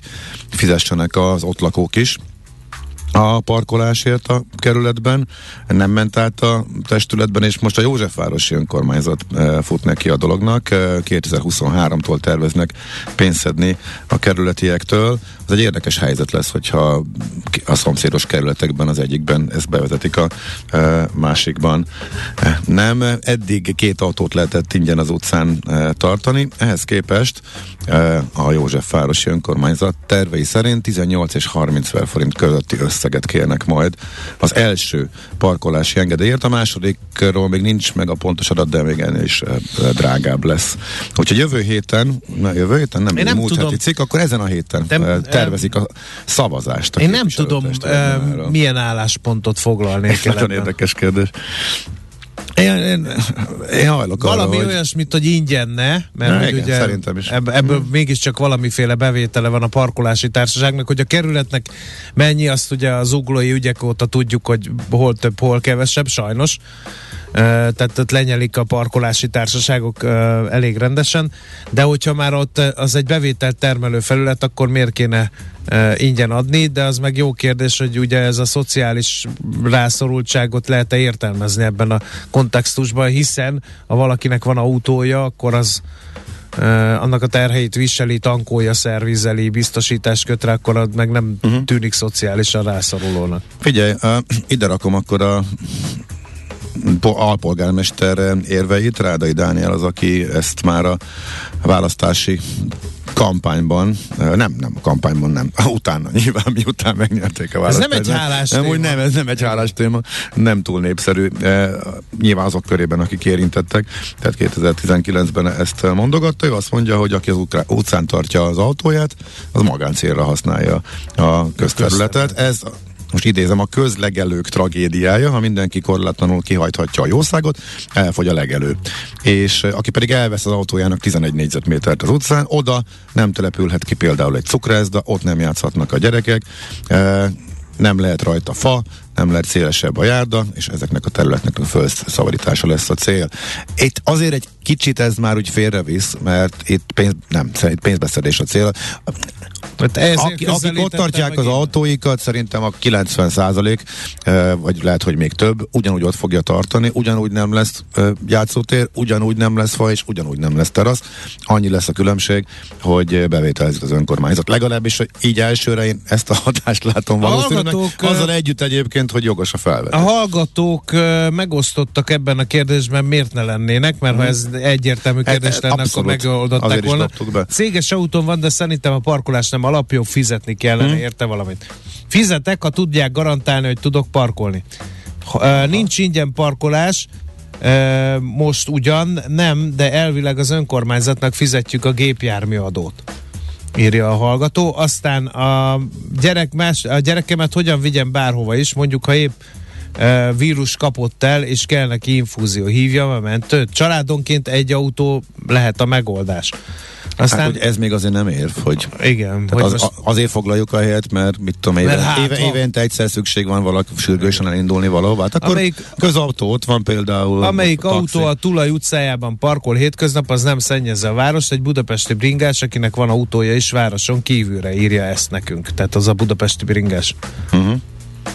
fizessenek az ott lakók is a parkolásért a kerületben, nem ment át a testületben, és most a Józsefvárosi önkormányzat e, fut neki a dolognak. E, 2023-tól terveznek pénzedni a kerületiektől. Ez egy érdekes helyzet lesz, hogyha a szomszédos kerületekben az egyikben ezt bevezetik a e, másikban. Nem, eddig két autót lehetett ingyen az utcán tartani, ehhez képest a Józsefvárosi önkormányzat tervei szerint 18 és 30 forint közötti össze összeget kérnek majd az első parkolási engedélyért, a másodikról még nincs meg a pontos adat, de még ennél is eh, drágább lesz. Úgyhogy jövő héten, na, jövő héten nem, Én nem múlt tudom. heti cikk, akkor ezen a héten de, eh, tervezik a szavazást. A Én nem tudom, milyen álláspontot foglalnék. Nagyon érdekes kérdés. Én, én, én hajlok Valami arra, olyasmit, hogy ingyen ne, mert Na, igen, ugye szerintem is. Ebb, ebből hmm. mégiscsak valamiféle bevétele van a parkolási társaságnak, hogy a kerületnek mennyi, azt ugye az uglói ügyek óta tudjuk, hogy hol több, hol kevesebb, sajnos tehát ott lenyelik a parkolási társaságok elég rendesen, de hogyha már ott az egy bevételt termelő felület, akkor miért kéne ingyen adni, de az meg jó kérdés, hogy ugye ez a szociális rászorultságot lehet-e értelmezni ebben a kontextusban, hiszen ha valakinek van autója, akkor az annak a terheit viseli, tankolja, szervizeli, biztosítást köt rá, akkor meg nem uh-huh. tűnik szociálisan rászorulónak. Figyelj, uh, ide rakom akkor a alpolgármester érveit, Rádai Dániel az, aki ezt már a választási kampányban, nem, nem a kampányban, nem, utána nyilván miután megnyerték a választást. Ez nem egy hálás nem, téma. Úgy nem, ez nem egy hálás téma, nem túl népszerű. E, nyilván azok körében, akik érintettek, tehát 2019-ben ezt mondogatta, ő azt mondja, hogy aki az utcán tartja az autóját, az magáncélra használja a közterületet. Ez most idézem, a közlegelők tragédiája, ha mindenki korlátlanul kihajthatja a jószágot, elfogy a legelő. És aki pedig elvesz az autójának 11 négyzetmétert az utcán, oda nem települhet ki például egy cukrászda, ott nem játszhatnak a gyerekek, nem lehet rajta fa, nem lehet szélesebb a járda, és ezeknek a területnek a felszabadítása lesz a cél. Itt azért egy kicsit ez már úgy félrevisz, mert itt pénz, nem, itt pénzbeszedés a cél. Hát Aki, akik ott tartják az autóikat, szerintem a 90 százalék, vagy lehet, hogy még több, ugyanúgy ott fogja tartani, ugyanúgy nem lesz játszótér, ugyanúgy nem lesz fa, és ugyanúgy nem lesz terasz. Annyi lesz a különbség, hogy bevételezik az önkormányzat. Legalábbis, hogy így elsőre én ezt a hatást látom valószínűleg. Azzal együtt egyébként, hogy jogos a felvetés. A hallgatók megosztottak ebben a kérdésben, miért ne lennének, mert hmm. ha ez egyértelmű kérdés e, lenne, akkor megoldották volna. Céges autón van, de szerintem a parkolás nem alapjog, fizetni kellene, hmm. érte valamit. Fizetek, ha tudják garantálni, hogy tudok parkolni. Ha, nincs ingyen parkolás, most ugyan nem, de elvileg az önkormányzatnak fizetjük a gépjárműadót írja a hallgató. Aztán a, gyerek más, a gyerekemet hogyan vigyem bárhova is, mondjuk ha épp vírus kapott el, és kell neki infúzió. Hívjam a mentőt. Családonként egy autó lehet a megoldás. Aztán, hát, hogy ez még azért nem érv, hogy, igen, hogy az, most... azért foglaljuk a helyet, mert mit tudom, éve, mert hát, éve, évente egyszer szükség van valaki sürgősen elindulni valahova. Hát akkor amelyik, közautó ott van például. Amelyik a autó a Tulaj utcájában parkol hétköznap, az nem szennyezze a város. Egy budapesti bringás, akinek van autója is városon kívülre írja ezt nekünk. Tehát az a budapesti bringás. Uh-huh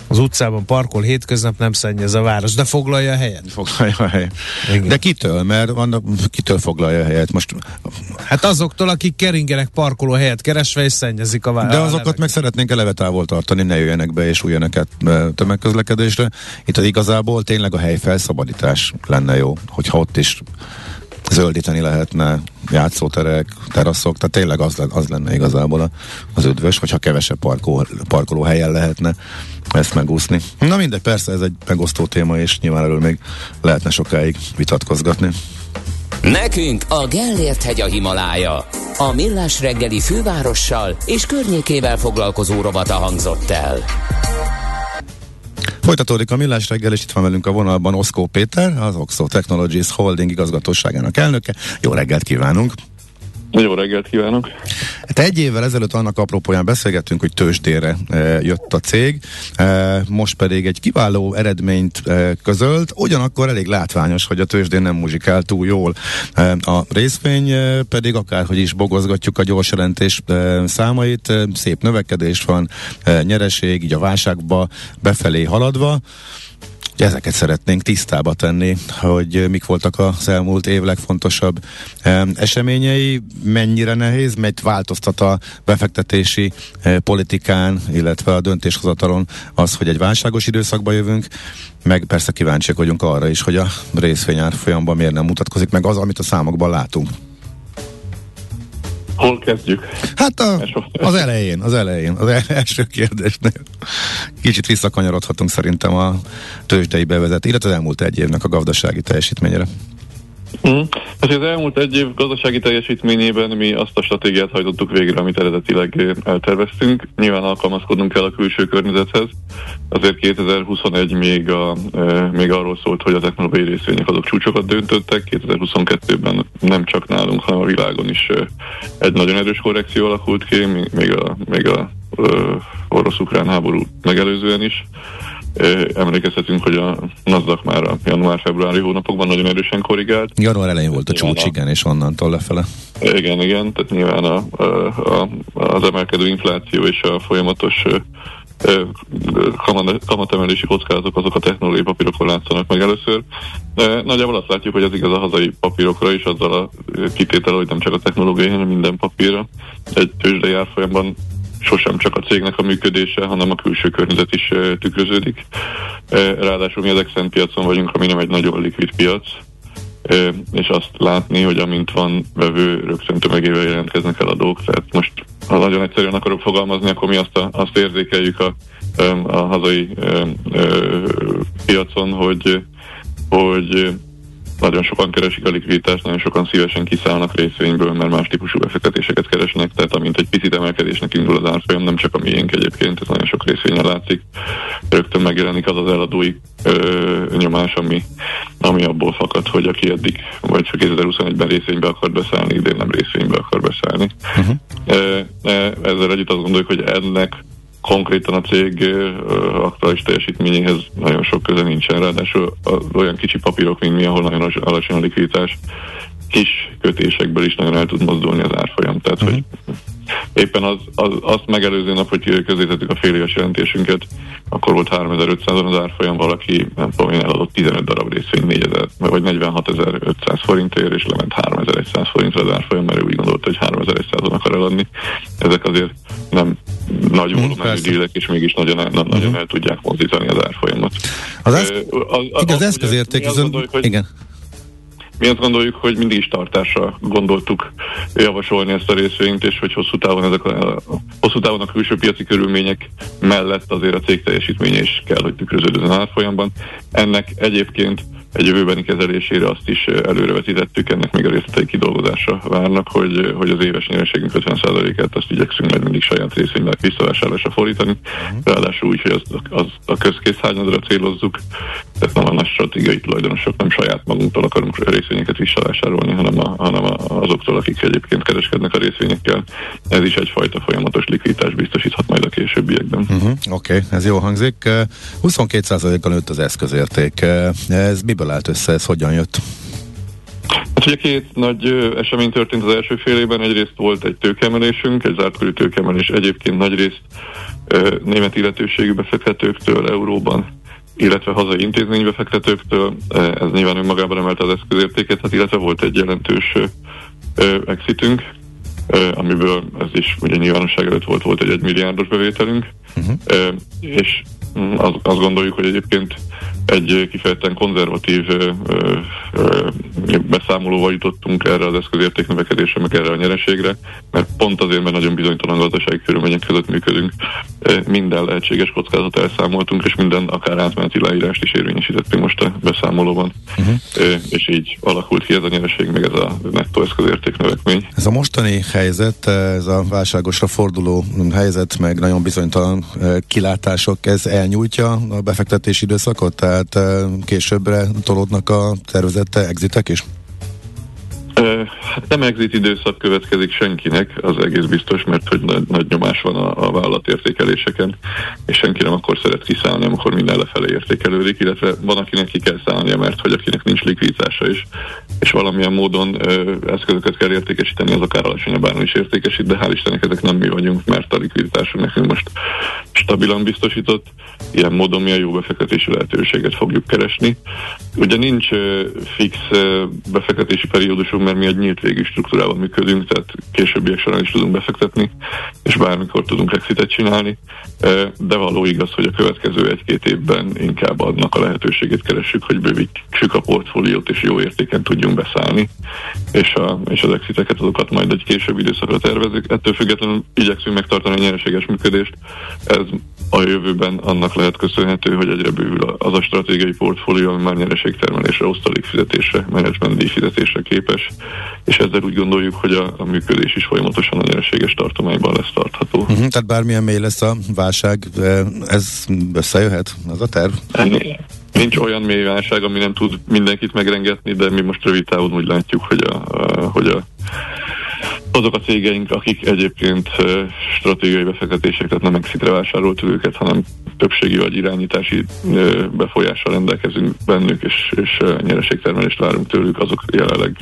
az utcában parkol hétköznap, nem szennyez a város, de foglalja a helyet. Foglalja a helyet. Igen. De kitől? Mert vannak, kitől foglalja a helyet? Most... Hát azoktól, akik keringenek parkoló helyet keresve, és szennyezik a város. De azokat meg szeretnénk eleve távol tartani, ne jöjjenek be és újjanak át tömegközlekedésre. Itt az igazából tényleg a hely felszabadítás lenne jó, hogyha ott is zöldíteni lehetne játszóterek, teraszok, tehát tényleg az, az lenne igazából az ödvös, hogyha kevesebb parkol, parkoló helyen lehetne ezt megúszni. Na mindegy, persze ez egy megosztó téma, és nyilván erről még lehetne sokáig vitatkozgatni. Nekünk a Gellért hegy a Himalája. A Millás reggeli fővárossal és környékével foglalkozó rovata hangzott el. Folytatódik a millás reggel, és itt van velünk a vonalban Oszkó Péter, az Oxo Technologies Holding igazgatóságának elnöke. Jó reggelt kívánunk! Jó reggelt kívánok! Hát egy évvel ezelőtt annak apropóján beszélgettünk, hogy tőzsdére e, jött a cég, e, most pedig egy kiváló eredményt e, közölt, ugyanakkor elég látványos, hogy a tőzsdén nem muzsikál túl jól. E, a részvény e, pedig akárhogy is bogozgatjuk a gyors jelentés e, számait, e, szép növekedés van, e, nyereség, így a válságba befelé haladva. Ezeket szeretnénk tisztába tenni, hogy mik voltak az elmúlt év legfontosabb eseményei, mennyire nehéz, mert változtat a befektetési politikán, illetve a döntéshozatalon az, hogy egy válságos időszakba jövünk, meg persze kíváncsiak vagyunk arra is, hogy a részvényár folyamban miért nem mutatkozik meg az, amit a számokban látunk. Hol kezdjük? Hát a, az elején, az elején, az első kérdésnél. Kicsit visszakanyarodhatunk szerintem a tőzsdei bevezet, illetve az elmúlt egy évnek a gazdasági teljesítményére. Mm. Az elmúlt egy év gazdasági teljesítményében mi azt a stratégiát hajtottuk végre, amit eredetileg elterveztünk. Nyilván alkalmazkodnunk kell a külső környezethez. Azért 2021 még, a, e, még arról szólt, hogy a technológiai részvények azok csúcsokat döntöttek. 2022-ben nem csak nálunk, hanem a világon is e, egy nagyon erős korrekció alakult ki, még a, még a e, orosz-ukrán háború megelőzően is. Emlékezhetünk, hogy a NASDAQ már a január-februári hónapokban nagyon erősen korrigált. Január elején volt a csúcs, igen, és onnantól lefele. Igen, igen, tehát nyilván a, a, a, az emelkedő infláció és a folyamatos kamatemelési kockázatok azok a technológiai papírokon látszanak meg először. Nagyjából azt látjuk, hogy ez igaz a hazai papírokra is, azzal a kitétel, hogy nem csak a technológiai, hanem minden papírra. Egy tőzsdei árfolyamban sosem csak a cégnek a működése, hanem a külső környezet is tükröződik. Ráadásul mi az Exxon piacon vagyunk, ami nem egy nagyon likvid piac, és azt látni, hogy amint van vevő, rögtön tömegével jelentkeznek eladók. Tehát most, ha nagyon egyszerűen akarok fogalmazni, akkor mi azt, a, azt érzékeljük a, a hazai piacon, hogy, hogy nagyon sokan keresik a likviditást, nagyon sokan szívesen kiszállnak részvényből, mert más típusú befektetéseket keresnek, tehát amint egy picit emelkedésnek indul az árfolyam, nem csak a miénk egyébként, ez nagyon sok részvényen látszik, rögtön megjelenik az az eladói ö, nyomás, ami, ami abból fakad, hogy aki eddig, vagy 2021-ben részvénybe akar beszállni, idén nem részvénybe akar beszállni. Uh-huh. Ezzel együtt azt gondoljuk, hogy ennek konkrétan a cég aktuális teljesítményéhez nagyon sok köze nincsen, ráadásul olyan kicsi papírok, mint mi, ahol nagyon alacsony a likviditás, kis kötésekből is nagyon el tud mozdulni az árfolyam. Tehát, uh-huh. hogy éppen az, az, azt megelőző nap, hogy közétettük a fél éves jelentésünket, akkor volt 3500 az árfolyam, valaki nem tudom én eladott 15 darab részvény 4000, vagy 46.500 forintért, és lement 3100 forintra az árfolyam, mert ő úgy gondolta, hogy 3100-on akar eladni. Ezek azért nem nagy mm, volumenű dílek, és mégis nagyon, el, nagyon uh-huh. el tudják mozdítani az árfolyamat. Az, esz... az, az, igaz, eszközérték, viszont... Igen. Mi azt gondoljuk, hogy mindig is tartásra gondoltuk javasolni ezt a részvényt, és hogy hosszú távon, ezek a, hosszú távon a külső piaci körülmények mellett azért a cég teljesítménye is kell, hogy tükröződjön az árfolyamban. Ennek egyébként egy jövőbeni kezelésére azt is előrevetítettük, ennek még a részletei kidolgozása várnak, hogy, hogy az éves nyereségünk 50%-át azt igyekszünk majd mindig saját részvénynek visszavásárlásra fordítani. Uh-huh. Ráadásul úgy, hogy azt az, a közkészhányadra célozzuk, tehát nem a nagy stratégiai tulajdonosok, nem saját magunktól akarunk részvényeket visszavásárolni, hanem, a, hanem a, azoktól, akik egyébként kereskednek a részvényekkel. Ez is egyfajta folyamatos likviditás biztosíthat majd a későbbiekben. Uh-huh. Oké, okay, ez jó hangzik. 22%-kal nőtt az eszközérték. Ez miből miből állt össze, ez hogyan jött? Hát ugye két nagy esemény történt az első fél évben. Egyrészt volt egy tőkemelésünk, egy zártkörű tőkemelés egyébként nagyrészt ö, német illetőségű befektetőktől euróban illetve hazai intézménybefektetőktől. Ez nyilván önmagában emelte az eszközértéket, hát illetve volt egy jelentős ö, exitünk, ö, amiből ez is ugye nyilvánosság előtt volt, volt egy egymilliárdos bevételünk, uh-huh. ö, és mm, az, azt gondoljuk, hogy egyébként egy kifejezetten konzervatív ö, ö, beszámolóval jutottunk erre az eszközérték növekedésre, meg erre a nyereségre, mert pont azért, mert nagyon bizonytalan gazdasági körülmények között működünk, minden lehetséges kockázat elszámoltunk, és minden akár átmeneti leírást is érvényesítettünk most a beszámolóban, uh-huh. és így alakult ki ez a nyereség, meg ez a nettó eszközérték növekmény. Ez a mostani helyzet, ez a válságosra forduló helyzet, meg nagyon bizonytalan kilátások, ez elnyújtja a befektetési időszakot? Tehát későbbre tolódnak a tervezett exitek is? Hát nem exit időszak következik senkinek, az egész biztos, mert hogy nagy, nagy nyomás van a, a vállalat értékeléseken, és senki nem akkor szeret kiszállni, amikor minden lefelé értékelődik, illetve van, akinek ki kell szállnia, mert hogy akinek nincs likviditása is, és valamilyen módon ö, eszközöket kell értékesíteni, az akár alacsonyabb áron is értékesít, de hál' Istennek ezek nem mi vagyunk, mert a likviditásunk nekünk most stabilan biztosított, ilyen módon mi a jó befektetési lehetőséget fogjuk keresni. Ugye nincs fix befektetési periódusunk, mert mi egy nyílt végű struktúrával működünk, tehát későbbiek során is tudunk befektetni, és bármikor tudunk exitet csinálni, de való igaz, hogy a következő egy-két évben inkább adnak a lehetőséget keressük, hogy bővítsük a portfóliót, és jó értéken tudjunk beszállni, és, a, és az exiteket azokat majd egy később időszakra tervezik. Ettől függetlenül igyekszünk megtartani a nyereséges működést. Ez a jövőben annak lehet köszönhető, hogy egyre bővül az a stratégiai portfólió, ami már nyereségtermelésre, osztalék fizetésre, menedzsment fizetésre képes, és ezzel úgy gondoljuk, hogy a, a működés is folyamatosan a nyereséges tartományban lesz tartható. Uh-huh, tehát bármilyen mély lesz a válság, ez összejöhet, az a terv? Ennél. Nincs olyan mély válság, ami nem tud mindenkit megrengetni, de mi most rövid távon úgy látjuk, hogy a, a hogy a azok a cégeink, akik egyébként stratégiai befektetések, tehát nem exitre vásároltuk őket, hanem többségi vagy irányítási befolyással rendelkezünk bennük, és, és nyereségtermelést várunk tőlük, azok jelenleg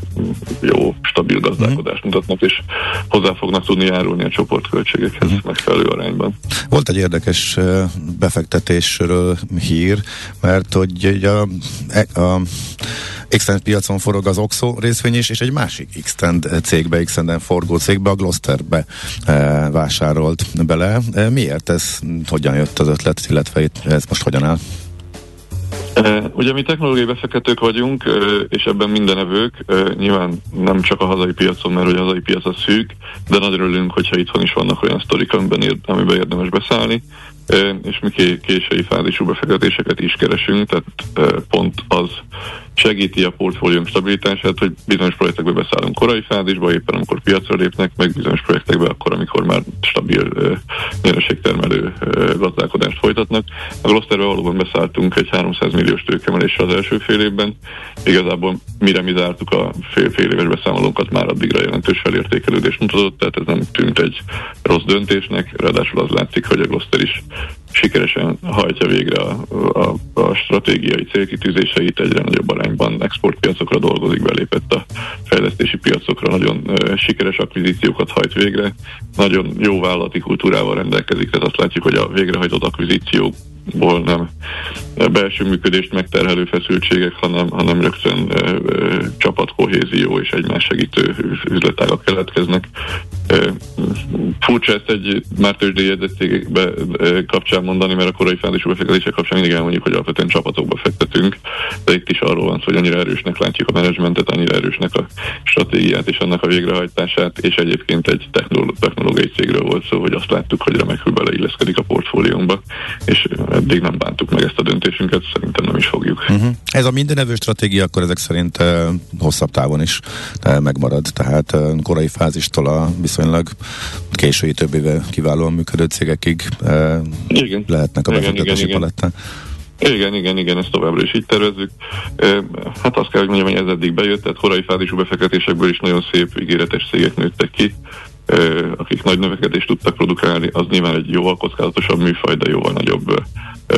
jó, stabil gazdálkodást mutatnak, és hozzá fognak tudni járulni a csoportköltségekhez uh-huh. megfelelő arányban. Volt egy érdekes befektetésről hír, mert hogy a, e, a Extend piacon forog az Oxo részvény is, és egy másik Extend cégbe, Extenden forgó cégbe, a Glosterbe e, vásárolt bele. E, miért ez, hogyan jött az ötlet, illetve ez most hogyan áll? Uh, ugye mi technológiai befektetők vagyunk, és ebben mindenevők, uh, nyilván nem csak a hazai piacon, mert hogy a hazai piac az szűk, de nagy örülünk, hogyha itthon is vannak olyan sztorik, amiben, amiben érdemes beszállni, és mi késői fázisú befektetéseket is keresünk, tehát pont az segíti a portfóliónk stabilitását, hogy bizonyos projektekbe beszállunk korai fázisba, éppen amikor piacra lépnek, meg bizonyos projektekbe akkor, amikor már stabil nyereségtermelő gazdálkodást folytatnak. A Glosterbe valóban beszálltunk egy 300 milliós tőkemeléssel az első fél évben. Igazából mire mi zártuk a fél, fél éves beszámolónkat, már addigra jelentős felértékelődést mutatott, tehát ez nem tűnt egy rossz döntésnek, ráadásul az látszik, hogy a Gloster is sikeresen hajtja végre a, a, a stratégiai célkitűzéseit, egyre nagyobb arányban exportpiacokra dolgozik, belépett a fejlesztési piacokra, nagyon sikeres akvizíciókat hajt végre, nagyon jó vállalati kultúrával rendelkezik, tehát azt látjuk, hogy a végrehajtott akvizíciók nem belső működést megterhelő feszültségek, hanem, hanem rögtön e, e, csapatkohézió és egymás segítő üzletágak keletkeznek. E, furcsa ezt egy már tőzsdei e, kapcsán mondani, mert a korai fázisú befektetések kapcsán mindig elmondjuk, hogy alapvetően csapatokba fektetünk, de itt is arról van szó, hogy annyira erősnek látjuk a menedzsmentet, annyira erősnek a stratégiát és annak a végrehajtását, és egyébként egy technológiai cégről volt szó, hogy azt láttuk, hogy remekül beleilleszkedik a portfóliónkba, és eddig nem bántuk meg ezt a döntésünket, szerintem nem is fogjuk. Uh-huh. Ez a mindenevő stratégia akkor ezek szerint uh, hosszabb távon is uh, megmarad, tehát uh, korai fázistól a viszonylag késői több éve kiválóan működő cégekig uh, igen. lehetnek a befektetési palettán. Igen, igen, igen, ezt továbbra is így tervezzük. Hát azt kell, hogy mondjam, hogy ez eddig bejött, tehát korai fázisú befektetésekből is nagyon szép, ígéretes cégek nőttek ki akik nagy növekedést tudtak produkálni, az nyilván egy jóval kockázatosabb műfaj, de jóval nagyobb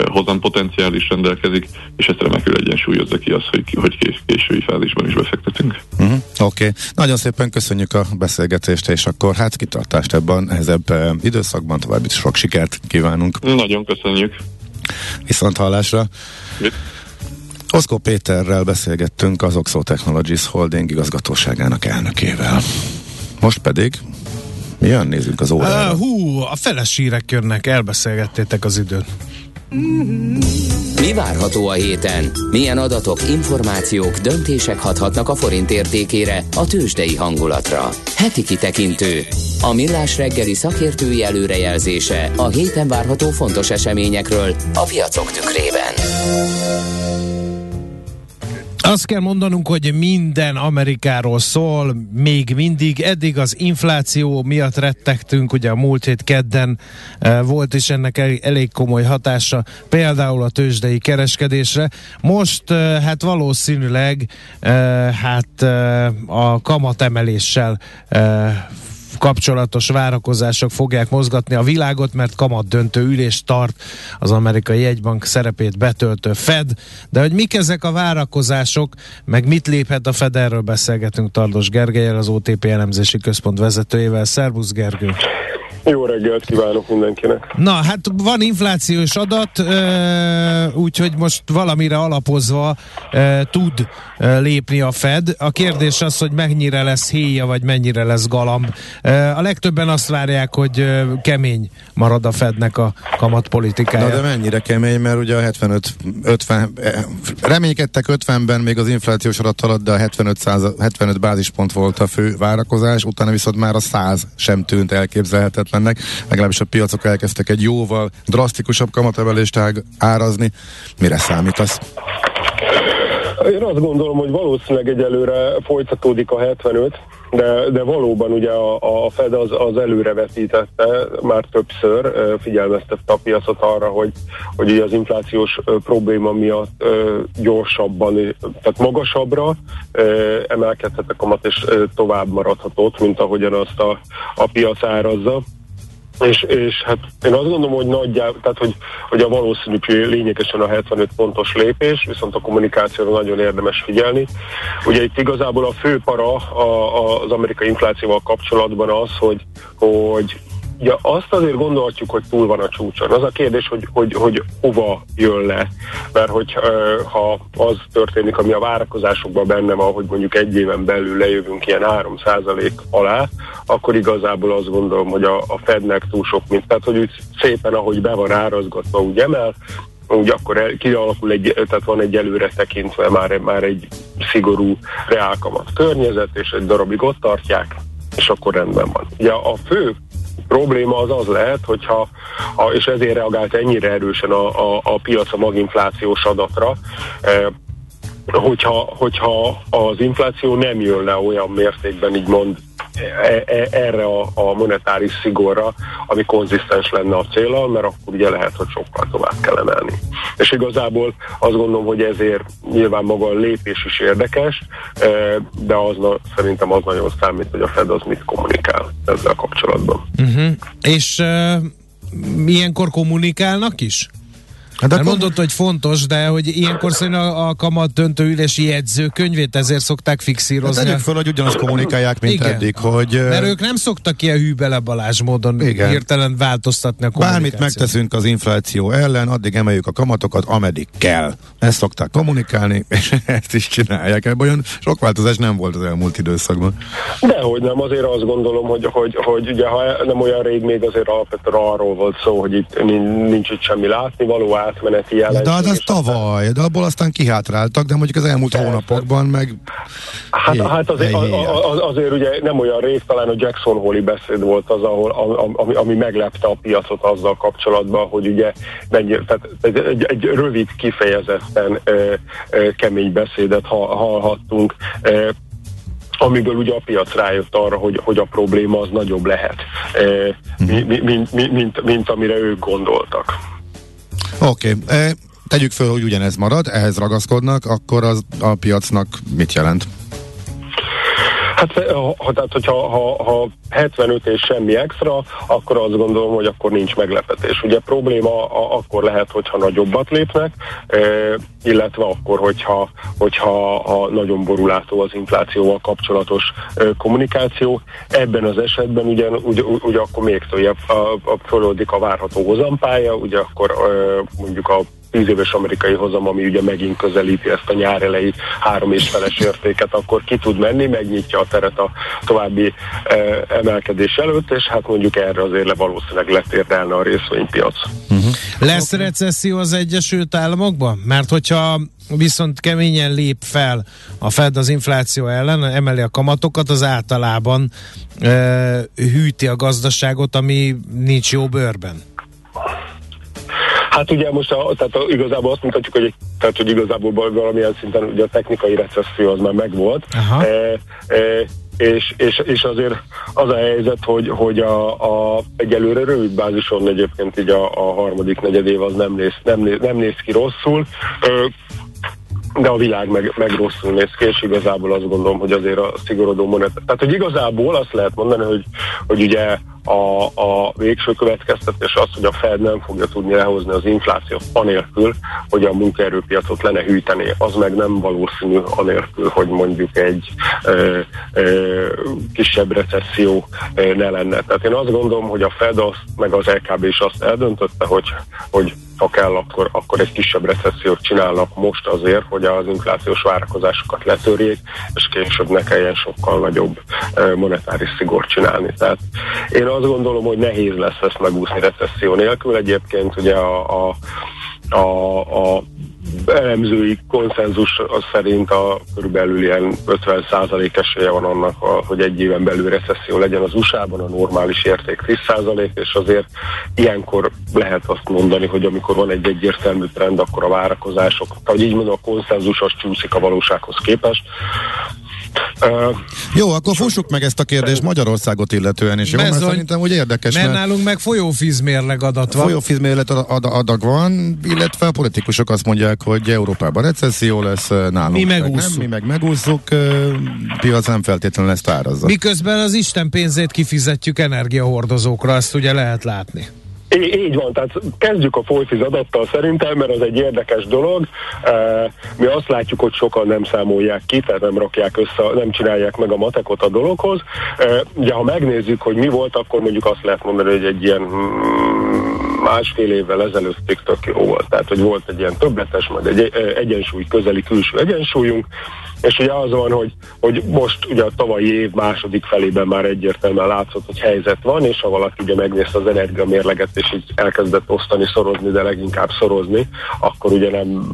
hozampotenciál is rendelkezik, és ezt remekül egyensúlyozza ki az, hogy, hogy kés, késői fázisban is befektetünk. Uh-huh. Oké, okay. nagyon szépen köszönjük a beszélgetést, és akkor hát kitartást ebben nehezebb időszakban, további sok sikert kívánunk. Nagyon köszönjük. Viszont hallásra. Oszkó Péterrel beszélgettünk az Oxo Technologies Holding igazgatóságának elnökével. Most pedig Milyen nézzük az órára? Uh, hú, a feles hírek jönnek, elbeszélgettétek az időt. Mi várható a héten? Milyen adatok, információk, döntések hathatnak a forint értékére, a tőzsdei hangulatra? Heti kitekintő. A millás reggeli szakértői előrejelzése a héten várható fontos eseményekről a piacok tükrében. Azt kell mondanunk, hogy minden Amerikáról szól, még mindig. Eddig az infláció miatt rettegtünk, ugye a múlt hét kedden e, volt is ennek el, elég komoly hatása, például a tőzsdei kereskedésre. Most e, hát valószínűleg e, hát a kamatemeléssel kapcsolatos várakozások fogják mozgatni a világot, mert kamat döntő ülést tart az amerikai jegybank szerepét betöltő Fed, de hogy mik ezek a várakozások, meg mit léphet a Fed, erről beszélgetünk Tardos Gergelyel, az OTP elemzési központ vezetőjével. Szervusz Gergő! Jó reggelt kívánok mindenkinek! Na, hát van inflációs adat, úgyhogy most valamire alapozva tud lépni a Fed. A kérdés az, hogy mennyire lesz héja, vagy mennyire lesz galamb. A legtöbben azt várják, hogy kemény marad a Fednek a kamatpolitikája. Na de mennyire kemény, mert ugye a 75, 50, reménykedtek 50-ben még az inflációs adat alatt, de a 75, 100, 75 bázispont volt a fő várakozás, utána viszont már a 100 sem tűnt elképzelhetetlen hihetetlennek, legalábbis a piacok elkezdtek egy jóval drasztikusabb kamatemelést árazni. Mire számítasz? Én azt gondolom, hogy valószínűleg egyelőre folytatódik a 75, de, de valóban ugye a, a Fed az, az előrevetítette már többször, figyelmeztette a piacot arra, hogy, hogy ugye az inflációs probléma miatt gyorsabban, tehát magasabbra emelkedhet a kamat, és tovább maradhatott, mint ahogyan azt a, a piac árazza. És, és hát én azt gondolom, hogy nagyjából, tehát hogy, hogy a valószínűség lényegesen a 75 pontos lépés, viszont a kommunikációra nagyon érdemes figyelni. Ugye itt igazából a fő para a, a, az amerikai inflációval kapcsolatban az, hogy, hogy Ja, azt azért gondolhatjuk, hogy túl van a csúcson. Az a kérdés, hogy, hogy, hogy hova jön le. Mert hogy ha az történik, ami a várakozásokban benne van, hogy mondjuk egy éven belül lejövünk ilyen 3% alá, akkor igazából azt gondolom, hogy a, a Fednek túl sok mint. Tehát, hogy úgy szépen, ahogy be van árazgatva, úgy emel, úgy akkor el, kialakul egy, tehát van egy előre tekintve már, már egy szigorú reálkamat környezet, és egy darabig ott tartják, és akkor rendben van. Ugye a fő probléma az az lehet, hogyha, és ezért reagált ennyire erősen a, a, a piac a maginflációs adatra, e, hogyha, hogyha az infláció nem jön le olyan mértékben, így mond, erre a, monetáris szigorra, ami konzisztens lenne a célra, mert akkor ugye lehet, hogy sokkal tovább kell emelni. És igazából azt gondolom, hogy ezért nyilván maga a lépés is érdekes, e, de az szerintem az nagyon számít, hogy a Fed az mit kommunikál ezzel kapcsolatban. Uh-huh. És uh, ilyenkor kommunikálnak is? Hát akkor... mondott, hogy fontos, de hogy ilyenkor szerint a, a kamat döntőülési jegyzőkönyvét ezért szokták fixírozni. Hát föl, hogy ugyanazt kommunikálják, mint Igen. eddig, hogy... Mert ők nem szoktak ilyen hűbele Balázs módon Igen. hirtelen változtatni a Bármit megteszünk az infláció ellen, addig emeljük a kamatokat, ameddig kell. Ezt szokták kommunikálni, és ezt is csinálják. Ebből olyan sok változás nem volt az elmúlt időszakban. Dehogy nem, azért azt gondolom, hogy, hogy, hogy ugye, ha nem olyan rég még azért alapvetően arról volt szó, hogy itt nincs itt semmi látnivaló, átmeneti jelenség. De az, az tavaly, de abból aztán kihátráltak, de mondjuk az elmúlt Persze. hónapokban meg... Hát, hé, hát azért, hé, az, azért ugye nem olyan rég, talán a Jackson Hole beszéd volt az, ahol, ami, ami meglepte a piacot azzal kapcsolatban, hogy ugye mennyi, tehát egy, egy, egy rövid, kifejezetten ö, ö, kemény beszédet hallhattunk, ö, amiből ugye a piac rájött arra, hogy, hogy a probléma az nagyobb lehet, mhm. mint, mint, mint, mint, mint amire ők gondoltak. Oké, okay. e, tegyük föl, hogy ugyanez marad, ehhez ragaszkodnak, akkor az a piacnak mit jelent? Hát ha, tehát, hogyha ha, ha 75 és semmi extra, akkor azt gondolom, hogy akkor nincs meglepetés. Ugye probléma a, akkor lehet, hogyha nagyobbat lépnek, e, illetve akkor, hogyha, hogyha ha nagyon borulátó az inflációval kapcsolatos e, kommunikáció. Ebben az esetben ugye, ugye, ugye akkor még tovább a, a, föloldik a várható hozampálya, ugye akkor e, mondjuk a 10 éves amerikai hozam, ami ugye megint közelíti ezt a nyár elejé három és feles értéket, akkor ki tud menni, megnyitja a teret a további e, emelkedés előtt, és hát mondjuk erre azért le valószínűleg letérdelne a részvénypiac. Uh-huh. Lesz recesszió az Egyesült Államokban? Mert hogyha viszont keményen lép fel a Fed az infláció ellen, emeli a kamatokat, az általában e, hűti a gazdaságot, ami nincs jó bőrben. Hát ugye most a, tehát a, igazából azt mutatjuk, hogy, tehát, hogy igazából valamilyen szinten ugye a technikai recesszió az már megvolt. E, e, és, és, és azért az a helyzet, hogy, hogy a, a egyelőre rövid bázison egyébként így a, a harmadik negyedév az nem néz, nem, néz, nem néz ki rosszul. Ö, de a világ meg, meg rosszul néz ki, és igazából azt gondolom, hogy azért a szigorodó monet. Tehát, hogy igazából azt lehet mondani, hogy, hogy ugye a, a végső következtetés az, hogy a Fed nem fogja tudni lehozni az inflációt anélkül, hogy a munkaerőpiacot lenne hűteni. Az meg nem valószínű anélkül, hogy mondjuk egy ö, ö, kisebb recesszió ö, ne lenne. Tehát én azt gondolom, hogy a Fed azt, meg az LKB is azt eldöntötte, hogy, hogy ha kell, akkor, akkor egy kisebb recessziót csinálnak most azért, hogy az inflációs várakozásokat letörjék, és később ne kelljen sokkal nagyobb monetáris szigort csinálni. Tehát én azt gondolom, hogy nehéz lesz ezt megúszni recesszió nélkül. Egyébként ugye a, a, a, a elemzői konszenzus az szerint a körülbelül ilyen 50% esélye van annak, hogy egy éven belül recesszió legyen az USA-ban, a normális érték 10%, és azért ilyenkor lehet azt mondani, hogy amikor van egy egyértelmű trend, akkor a várakozások, ahogy így mondom, a konszenzus az csúszik a valósághoz képest. Uh, Jó, akkor fussuk meg ezt a kérdést Magyarországot illetően is. Jó, mert szerintem úgy érdekes. Mert, mert nálunk meg folyófízmérleg adat van. Folyófízmérleg adag van, illetve a politikusok azt mondják, hogy Európában recesszió lesz, nálunk mi megúszunk. Nem, mi meg megúszunk, piac nem feltétlenül ezt árazza. Miközben az Isten pénzét kifizetjük energiahordozókra, azt ugye lehet látni. Így, van, tehát kezdjük a folyfiz adattal szerintem, mert az egy érdekes dolog. Mi azt látjuk, hogy sokan nem számolják ki, tehát nem rakják össze, nem csinálják meg a matekot a dologhoz. Ugye ha megnézzük, hogy mi volt, akkor mondjuk azt lehet mondani, hogy egy ilyen hmm, másfél évvel ezelőtt tök jó volt. Tehát, hogy volt egy ilyen többletes, majd egy egyensúly közeli külső egyensúlyunk, és ugye az van, hogy, hogy most ugye a tavalyi év második felében már egyértelműen látszott, hogy helyzet van, és ha valaki ugye megnézte az energiamérleget, és így elkezdett osztani, szorozni, de leginkább szorozni, akkor ugye nem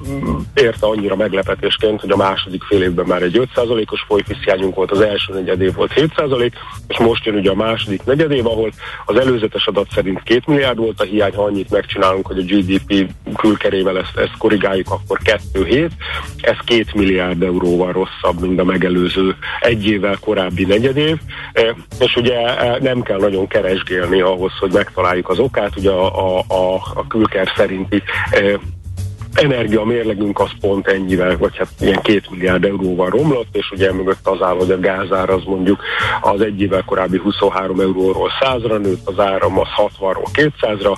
érte annyira meglepetésként, hogy a második fél évben már egy 5%-os folyfiszhiányunk volt, az első negyed év volt 7%, és most jön ugye a második negyed év, ahol az előzetes adat szerint 2 milliárd volt a hiány, ha annyit megcsinálunk, hogy a GDP külkerével ezt, ezt korrigáljuk, akkor 2,7, ez 2 milliárd euróval rosszabb, mint a megelőző egy évvel korábbi negyedév, e, és ugye e, nem kell nagyon keresgélni ahhoz, hogy megtaláljuk az okát, ugye a, a, a, a külker szerinti e, energia mérlegünk az pont ennyivel, vagy hát ilyen két milliárd euróval romlott, és ugye mögött az áll, hogy a gázár az mondjuk az egy évvel korábbi 23 euróról 100-ra nőtt, az áram az 60-ról 200-ra,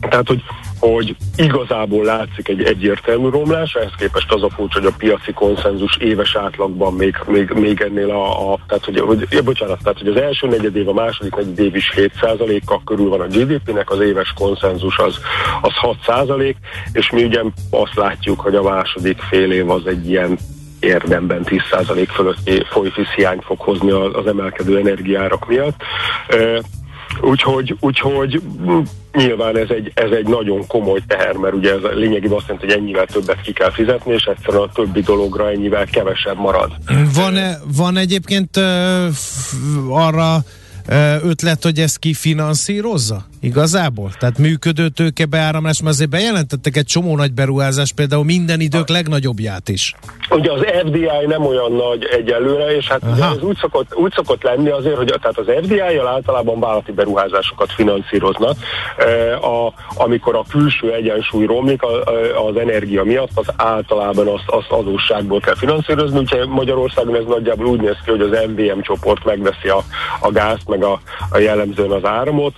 tehát, hogy hogy igazából látszik egy egyértelmű romlás, ehhez képest az a furcsa, hogy a piaci konszenzus éves átlagban még, még, még ennél a, a tehát, hogy, hogy, ja, bocsánat, tehát, hogy az első negyed év, a második negyed év is 7%-kal körül van a GDP-nek, az éves konszenzus az, az 6%, és mi ugye azt látjuk, hogy a második fél év az egy ilyen érdemben 10% fölötti folyfisz hiányt fog hozni az emelkedő energiárak miatt. Úgyhogy, úgyhogy nyilván ez egy, ez egy nagyon komoly teher, mert ugye ez lényegében azt jelenti, hogy ennyivel többet ki kell fizetni, és egyszerűen a többi dologra ennyivel kevesebb marad. Van-e, van egyébként uh, arra ötlet, hogy ezt kifinanszírozza? Igazából? Tehát működő tőkebeáramlás, mert azért bejelentettek egy csomó nagy beruházás, például minden idők legnagyobbját is. Ugye az FDI nem olyan nagy egyelőre, és hát ugye ez úgy szokott, úgy szokott lenni azért, hogy tehát az FDI-jal általában vállalati beruházásokat finanszíroznak. A, amikor a külső egyensúly romlik a, az energia miatt, az általában azt, azt adósságból kell finanszírozni, úgyhogy Magyarországon ez nagyjából úgy néz ki, hogy az MVM csoport megveszi a, a gázt, meg a, a jellemzően az áramot,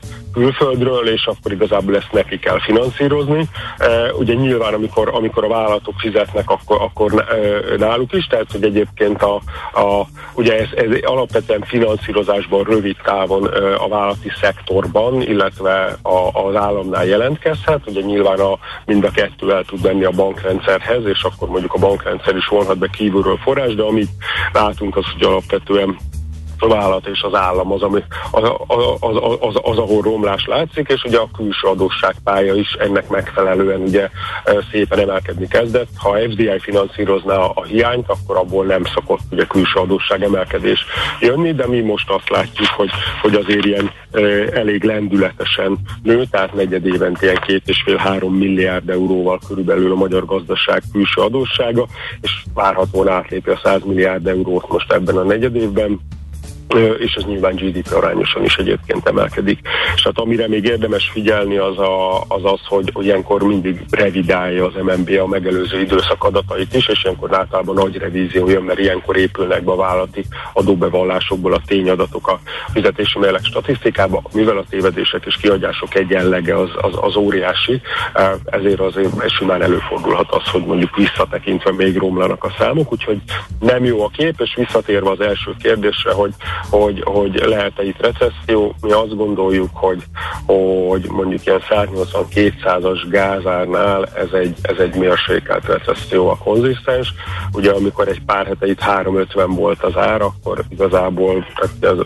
külföldről, és akkor igazából ezt neki kell finanszírozni. E, ugye nyilván, amikor, amikor a vállalatok fizetnek, akkor, akkor e, náluk is, tehát hogy egyébként a, a, ugye ez, ez alapvetően finanszírozásban rövid távon e, a vállalati szektorban, illetve a, az államnál jelentkezhet, ugye nyilván a, mind a kettő el tud menni a bankrendszerhez, és akkor mondjuk a bankrendszer is vonhat be kívülről forrás, de amit látunk az, hogy alapvetően vállalat és az állam az, ami, az, az, az, az, az, ahol romlás látszik, és ugye a külső adósságpálya is ennek megfelelően ugye szépen emelkedni kezdett. Ha a FDI finanszírozná a hiányt, akkor abból nem szokott ugye külső adósság emelkedés jönni, de mi most azt látjuk, hogy, hogy azért ilyen elég lendületesen nő, tehát negyed évente ilyen két és fél három milliárd euróval körülbelül a magyar gazdaság külső adóssága, és várhatóan átlépi a 100 milliárd eurót most ebben a negyed évben és ez nyilván GDP arányosan is egyébként emelkedik. És hát amire még érdemes figyelni az a, az, az hogy, hogy ilyenkor mindig revidálja az MNB a megelőző időszak adatait is, és ilyenkor általában nagy revízió jön, mert ilyenkor épülnek be vállalati adóbevallásokból a tényadatok a fizetési mérleg statisztikába, mivel a tévedések és kiadások egyenlege az, az, az óriási, ezért azért simán előfordulhat az, hogy mondjuk visszatekintve még romlanak a számok, úgyhogy nem jó a kép, és visszatérve az első kérdésre, hogy hogy, hogy lehet-e itt recesszió. Mi azt gondoljuk, hogy, hogy mondjuk ilyen 180-200-as gázárnál ez egy, ez egy mérsékelt recesszió a konzisztens. Ugye amikor egy pár hete itt 350 volt az ár, akkor igazából az,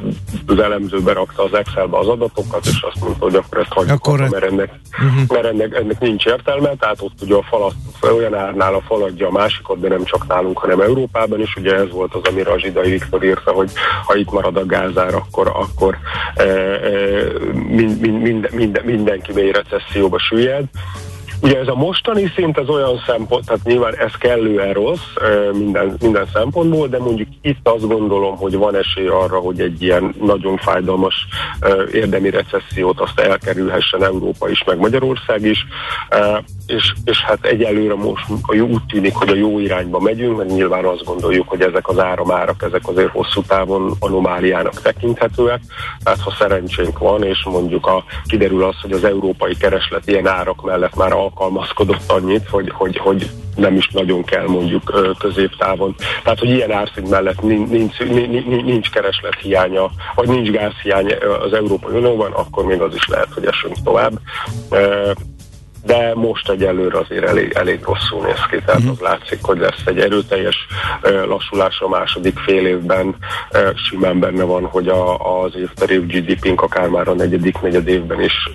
az elemző berakta az Excelbe az adatokat, és azt mondta, hogy akkor ezt hagyjuk, akkor... mert, ennek, uh-huh. mert ennek, ennek nincs értelme, tehát ott ugye a falat, olyan árnál a faladja a másikot, de nem csak nálunk, hanem Európában is. Ugye ez volt az, amire a Zsidai Viktor írta, hogy ha itt marad a gázár, akkor, akkor e, e, mind, mind, mind, mind, mindenki mély recesszióba süllyed. Ugye ez a mostani szint az olyan szempont, tehát nyilván ez kellően rossz minden, minden szempontból, de mondjuk itt azt gondolom, hogy van esély arra, hogy egy ilyen nagyon fájdalmas érdemi recessziót azt elkerülhessen Európa is, meg Magyarország is, és, és hát egyelőre most a jó, úgy tűnik, hogy a jó irányba megyünk, mert nyilván azt gondoljuk, hogy ezek az áramárak, ezek azért hosszú távon anomáliának tekinthetőek, tehát ha szerencsénk van, és mondjuk a, kiderül az, hogy az európai kereslet ilyen árak mellett már a alkalmazkodott annyit, hogy, hogy, hogy nem is nagyon kell mondjuk középtávon. Tehát, hogy ilyen árszint mellett nincs, nincs, nincs kereslet hiánya, vagy nincs gázhiány az Európai Unióban, akkor még az is lehet, hogy esünk tovább de most egyelőre azért elég, elég rosszul néz ki, tehát uh-huh. az látszik, hogy lesz egy erőteljes lassulás a második fél évben, simán benne van, hogy a, az évterép GDP-nk akár már a negyedik negyed évben is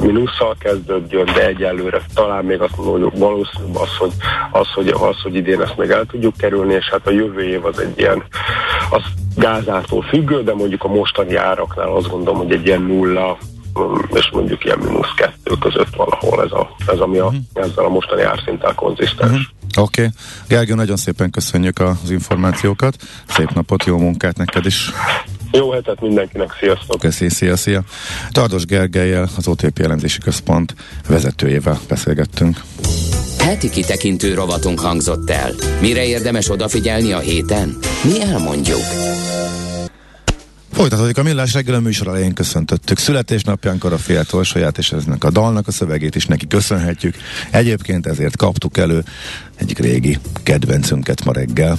mínusszal kezdődjön, de egyelőre talán még azt mondom, hogy valószínűbb az, hogy, az, hogy, az, hogy idén ezt meg el tudjuk kerülni, és hát a jövő év az egy ilyen, az gázától függő, de mondjuk a mostani áraknál azt gondolom, hogy egy ilyen nulla és mondjuk ilyen mínusz kettő között valahol ez, a, ez ami a, uh-huh. ezzel a mostani árszinttel konzisztens. Uh-huh. Oké. Okay. Gergő, nagyon szépen köszönjük az információkat. Szép napot, jó munkát neked is. Jó hetet mindenkinek, sziasztok! Köszi, szia, szia! Tardos Gergelyel, az OTP jelentési központ vezetőjével beszélgettünk. Heti kitekintő rovatunk hangzott el. Mire érdemes odafigyelni a héten? Mi elmondjuk. Folytatódik a millás reggel a műsor elején köszöntöttük. Születésnapjánkor a fél saját és eznek a dalnak a szövegét is neki köszönhetjük. Egyébként ezért kaptuk elő egyik régi kedvencünket ma reggel.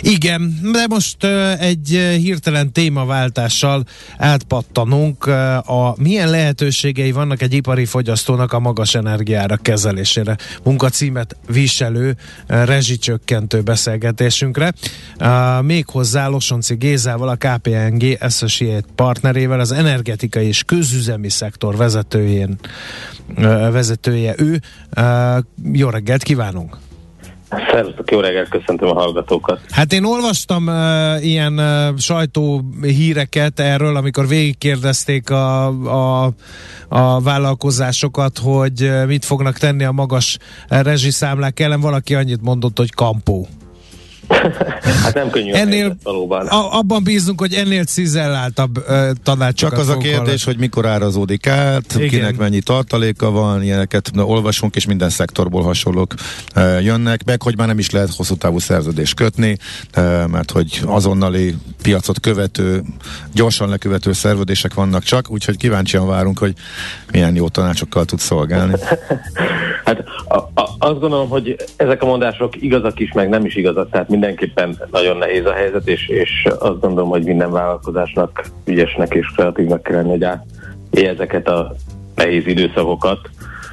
Igen, de most egy hirtelen témaváltással átpattanunk. A milyen lehetőségei vannak egy ipari fogyasztónak a magas energiára kezelésére? Munkacímet viselő, rezsicsökkentő beszélgetésünkre. Méghozzá Losonci Gézával, a KPNG Associate partnerével, az energetikai és közüzemi szektor vezetőjén, vezetője ő. Jó reggelt kívánunk! Szervusztok, jó reggelt, köszöntöm a hallgatókat. Hát én olvastam uh, ilyen uh, sajtó híreket erről, amikor végigkérdezték a, a, a vállalkozásokat, hogy uh, mit fognak tenni a magas rezsiszámlák ellen. Valaki annyit mondott, hogy kampó. Hát nem könnyű ennél, valóban. A, abban bízunk, hogy ennél cizelláltabb uh, tanácsokat Csak az a kérdés, hallani. hogy mikor árazódik át, Igen. kinek mennyi tartaléka van, ilyeneket olvasunk, és minden szektorból hasonlók uh, jönnek, meg hogy már nem is lehet hosszú távú szerződést kötni, uh, mert hogy azonnali piacot követő, gyorsan lekövető szerződések vannak csak, úgyhogy kíváncsian várunk, hogy milyen jó tanácsokkal tud szolgálni. hát a, a, azt gondolom, hogy ezek a mondások igazak is, meg nem is igazak, tehát mindenképpen nagyon nehéz a helyzet, és, és azt gondolom, hogy minden vállalkozásnak ügyesnek és kreatívnak kell lenni, hogy élje ezeket a nehéz időszakokat,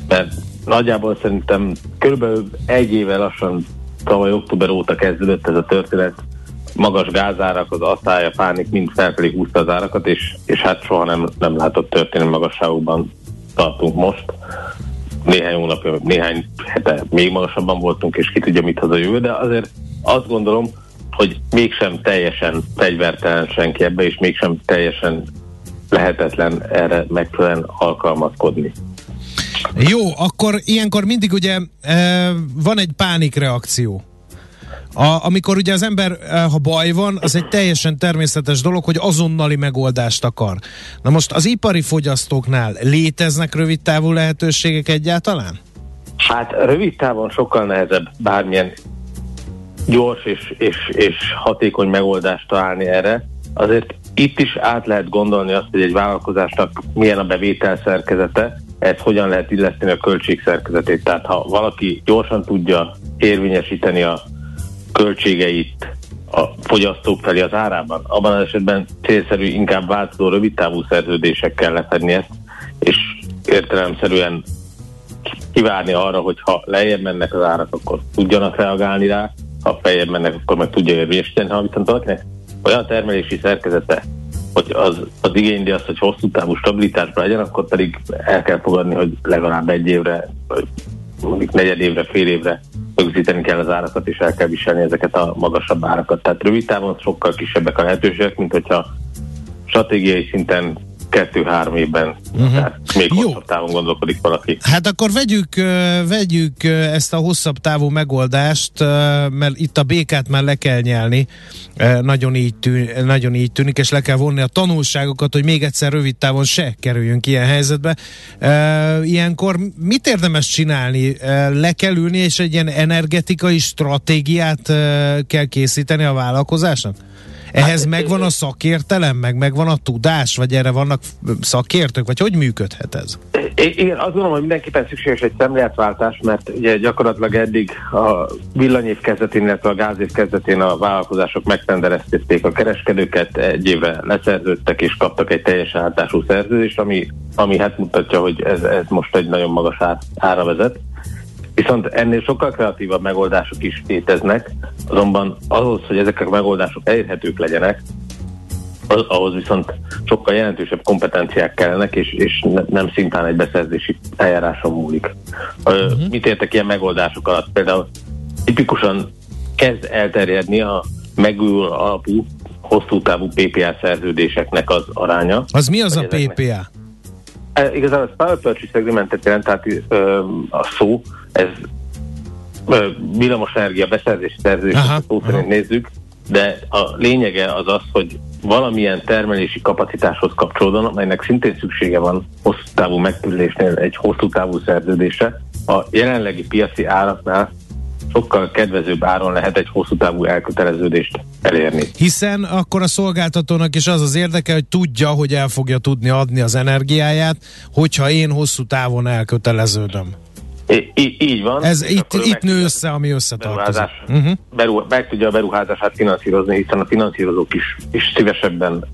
mert nagyjából szerintem körülbelül egy éve lassan tavaly október óta kezdődött ez a történet, magas gázárak, az asszája, pánik mind felfelé húzta az árakat, és, és hát soha nem, nem látott történelmi magasságokban tartunk most. Néhány hónapja, néhány hete még magasabban voltunk, és ki tudja, mit hoz a jövő, de azért azt gondolom, hogy mégsem teljesen fegyvertelen senki ebbe, és mégsem teljesen lehetetlen erre megfelelően alkalmazkodni. Jó, akkor ilyenkor mindig ugye e, van egy pánikreakció. A, amikor ugye az ember, e, ha baj van, az egy teljesen természetes dolog, hogy azonnali megoldást akar. Na most az ipari fogyasztóknál léteznek rövid távú lehetőségek egyáltalán? Hát rövid távon sokkal nehezebb bármilyen gyors és, és, és hatékony megoldást találni erre. Azért itt is át lehet gondolni azt, hogy egy vállalkozásnak milyen a bevétel szerkezete, ez hogyan lehet illeszteni a költség szerkezetét. Tehát ha valaki gyorsan tudja érvényesíteni a költségeit a fogyasztók felé az árában. Abban az esetben célszerű inkább változó rövidtávú szerződésekkel lefedni ezt, és értelemszerűen kivárni arra, hogy ha lejjebb mennek az árak, akkor tudjanak reagálni rá, ha feljebb mennek, akkor meg tudja érvésíteni, ha viszont valakinek olyan termelési szerkezete, hogy az, az igényli azt, hogy hosszú távú stabilitásban legyen, akkor pedig el kell fogadni, hogy legalább egy évre, vagy mondjuk negyed évre, fél évre rögzíteni kell az árakat, és el kell viselni ezeket a magasabb árakat. Tehát rövid távon sokkal kisebbek a lehetőségek, mint hogyha stratégiai szinten kettő-három évben, uh-huh. tehát még Jó. hosszabb távon gondolkodik valaki. Hát akkor vegyük, vegyük ezt a hosszabb távú megoldást, mert itt a békát már le kell nyelni, nagyon így, tűn, nagyon így tűnik, és le kell vonni a tanulságokat, hogy még egyszer rövid távon se kerüljünk ilyen helyzetbe. Ilyenkor mit érdemes csinálni? Le kell ülni, és egy ilyen energetikai stratégiát kell készíteni a vállalkozásnak? Ehhez hát, megvan a szakértelem, meg megvan a tudás, vagy erre vannak szakértők, vagy hogy működhet ez? Igen, azt gondolom, hogy mindenképpen szükséges egy szemléletváltás, mert ugye gyakorlatilag eddig a villanyév kezdetén, illetve a gázév kezdetén a vállalkozások megtenderezték a kereskedőket, egy évre leszerződtek és kaptak egy teljes átású szerződést, ami, ami hát mutatja, hogy ez, ez most egy nagyon magas ára vezet. Viszont ennél sokkal kreatívabb megoldások is léteznek, azonban ahhoz, hogy ezek a megoldások elérhetők legyenek, az, ahhoz viszont sokkal jelentősebb kompetenciák kellenek, és, és ne, nem szintán egy beszerzési eljáráson múlik. Uh-huh. Mit értek ilyen megoldások alatt? Például tipikusan kezd elterjedni a megújuló alapú, hosszú távú PPA szerződéseknek az aránya. Az mi az a PPA? E, igazából a Power Purchase Agreement-et jelent, tehát ö, a szó, ez energia beszerzési szerződés, szó szerint nézzük, de a lényege az az, hogy valamilyen termelési kapacitáshoz kapcsolódóan, amelynek szintén szüksége van hosszú távú megtűrésnél egy hosszú távú szerződése, a jelenlegi piaci áraknál sokkal kedvezőbb áron lehet egy hosszú távú elköteleződést elérni. Hiszen akkor a szolgáltatónak is az az érdeke, hogy tudja, hogy el fogja tudni adni az energiáját, hogyha én hosszú távon elköteleződöm. I- így van. Ez itt, itt nő össze, ami összetartozik. Uh-huh. Beru, meg tudja a beruházását finanszírozni, hiszen a finanszírozók is, is szívesebben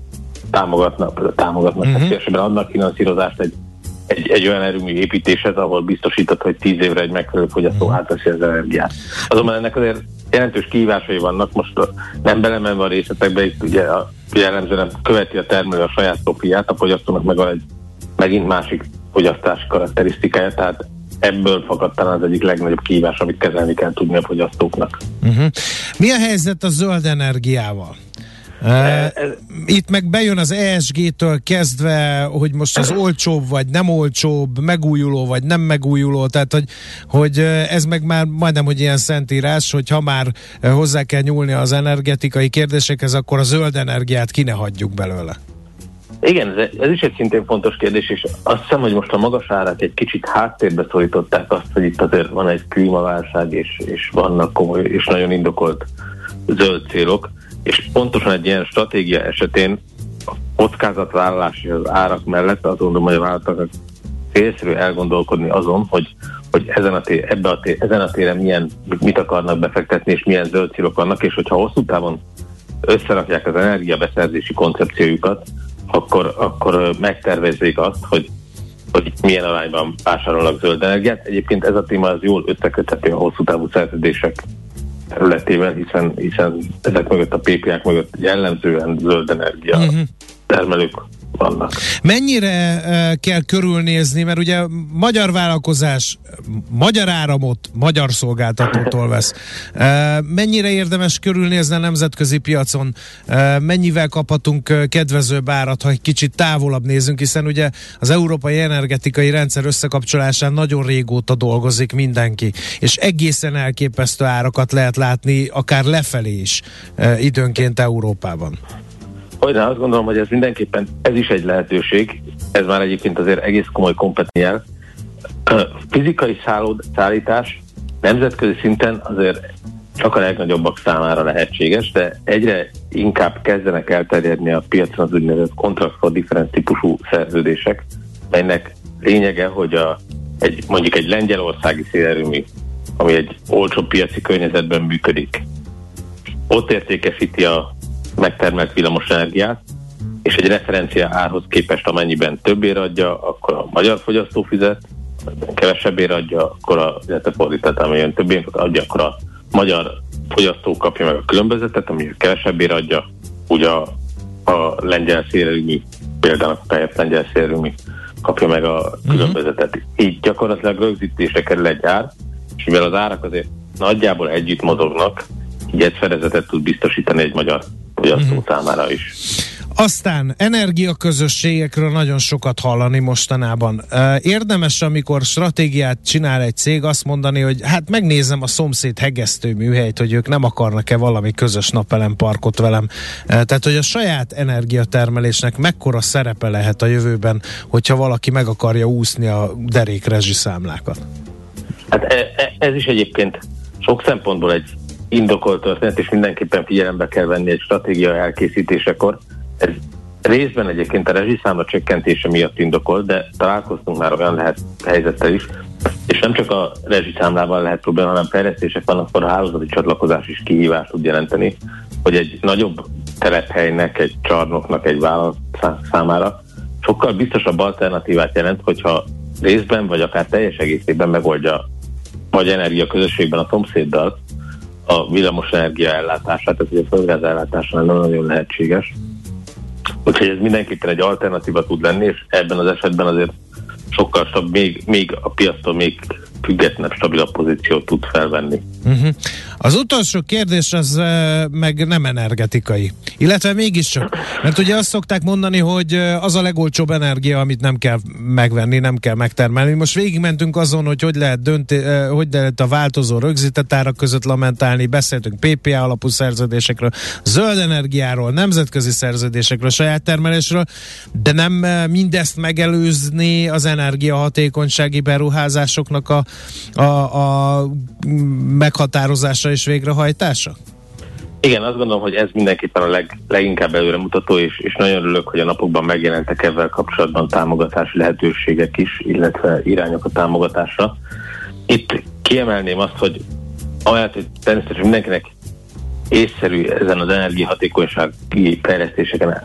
támogatnak, támogatnak uh-huh. szívesebben adnak finanszírozást egy, egy, egy olyan erőmű építéshez, ahol biztosított, hogy tíz évre egy megfelelő fogyasztó uh-huh. átveszi az energiát. Azonban ennek azért jelentős kihívásai vannak, most nem belemenve a részletekbe, itt ugye a jellemzően követi a termelő a saját profiát, a fogyasztónak meg van egy megint másik fogyasztási karakterisztikája, tehát ebből fakad talán az egyik legnagyobb kihívás, amit kezelni kell tudni a fogyasztóknak. Uh-huh. Mi a helyzet a zöld energiával? Uh, itt meg bejön az ESG-től kezdve, hogy most az olcsóbb vagy nem olcsóbb, megújuló vagy nem megújuló, tehát hogy, hogy ez meg már majdnem, hogy ilyen szentírás, hogy ha már hozzá kell nyúlni az energetikai kérdésekhez, akkor a zöld energiát ki ne hagyjuk belőle. Igen, ez, ez is egy szintén fontos kérdés, és azt hiszem, hogy most a magas árak egy kicsit háttérbe szorították azt, hogy itt azért van egy klímaválság, és, és vannak komoly és nagyon indokolt zöld célok, és pontosan egy ilyen stratégia esetén a kockázatvállalás az árak mellett azt gondolom, hogy a vállalatoknak célszerű elgondolkodni azon, hogy, hogy ezen a, tér, ebbe a tér, ezen a téren milyen, mit akarnak befektetni, és milyen zöld célok vannak, és hogyha hosszú távon összerakják az energiabeszerzési koncepciójukat, akkor, akkor megtervezzék azt, hogy, hogy milyen arányban vásárolnak zöld energiát. Egyébként ez a téma az jól összeköthető a hosszú távú szerződések területében, hiszen, hiszen ezek mögött a PPA-k mögött jellemzően zöld energia uh-huh. termelők vannak. Mennyire uh, kell körülnézni, mert ugye magyar vállalkozás magyar áramot magyar szolgáltatótól vesz. Uh, mennyire érdemes körülnézni a nemzetközi piacon? Uh, mennyivel kaphatunk kedvezőbb árat, ha egy kicsit távolabb nézünk, hiszen ugye az európai energetikai rendszer összekapcsolásán nagyon régóta dolgozik mindenki, és egészen elképesztő árakat lehet látni, akár lefelé is időnként Európában. Hogy azt gondolom, hogy ez mindenképpen, ez is egy lehetőség, ez már egyébként azért egész komoly kompetiál. Fizikai szállód, szállítás nemzetközi szinten azért csak a legnagyobbak számára lehetséges, de egyre inkább kezdenek elterjedni a piacon az úgynevezett contract for difference típusú szerződések, melynek lényege, hogy a, egy, mondjuk egy lengyelországi szélerőmű, ami egy olcsó piaci környezetben működik, ott értékesíti a megtermelt villamosenergiát, és egy referencia árhoz képest amennyiben többért adja, akkor a magyar fogyasztó fizet, kevesebbért adja, akkor a, illetve fordített, amilyen többért adja, akkor a magyar fogyasztó kapja meg a különbözetet, ami kevesebbért adja, ugye a, a lengyel szélelőmű, például a lengyel szélelőmű kapja meg a különbözetet. Uh-huh. Így gyakorlatilag rögzítésre kerül egy ár, és mivel az árak azért nagyjából együtt mozognak, így egy fedezetet tud biztosítani egy magyar fogyasztó uh-huh. számára is. Aztán energiaközösségekről nagyon sokat hallani mostanában. Érdemes, amikor stratégiát csinál egy cég, azt mondani, hogy hát megnézem a szomszéd hegesztő műhelyt, hogy ők nem akarnak-e valami közös napelemparkot velem. Tehát, hogy a saját energiatermelésnek mekkora szerepe lehet a jövőben, hogyha valaki meg akarja úszni a derék rezsiszámlákat. Hát e, e, ez is egyébként sok szempontból egy indokolt történet, és mindenképpen figyelembe kell venni egy stratégia elkészítésekor. Ez részben egyébként a rezsiszámla csökkentése miatt indokolt, de találkoztunk már olyan lehet helyzettel is, és nem csak a rezsiszámlával lehet probléma, hanem fejlesztések van, akkor a hálózati csatlakozás is kihívást tud jelenteni, hogy egy nagyobb telephelynek, egy csarnoknak, egy vállalat számára sokkal biztosabb alternatívát jelent, hogyha részben vagy akár teljes egészében megoldja vagy energia közösségben a szomszéddal a villamos energia ellátását, tehát a földgáz ellátása nem nagyon lehetséges. Úgyhogy ez mindenképpen egy alternatíva tud lenni, és ebben az esetben azért sokkal stabb, még, még a piasztól még függetlenebb, stabilabb pozíciót tud felvenni. Uh-huh. Az utolsó kérdés az meg nem energetikai, illetve mégiscsak, mert ugye azt szokták mondani, hogy az a legolcsóbb energia, amit nem kell megvenni, nem kell megtermelni. Most végigmentünk azon, hogy hogy lehet, dönti, hogy lehet a változó rögzített árak között lamentálni, beszéltünk PPA alapú szerződésekről, zöld energiáról, nemzetközi szerződésekről, saját termelésről, de nem mindezt megelőzni az energiahatékonysági beruházásoknak a a, a meghatározása és végrehajtása? Igen, azt gondolom, hogy ez mindenképpen a leg, leginkább előremutató, és, és nagyon örülök, hogy a napokban megjelentek ezzel kapcsolatban támogatási lehetőségek is, illetve irányok a támogatásra. Itt kiemelném azt, hogy ahelyett, hogy természetesen mindenkinek észszerű ezen az energiahatékonysági fejlesztéseken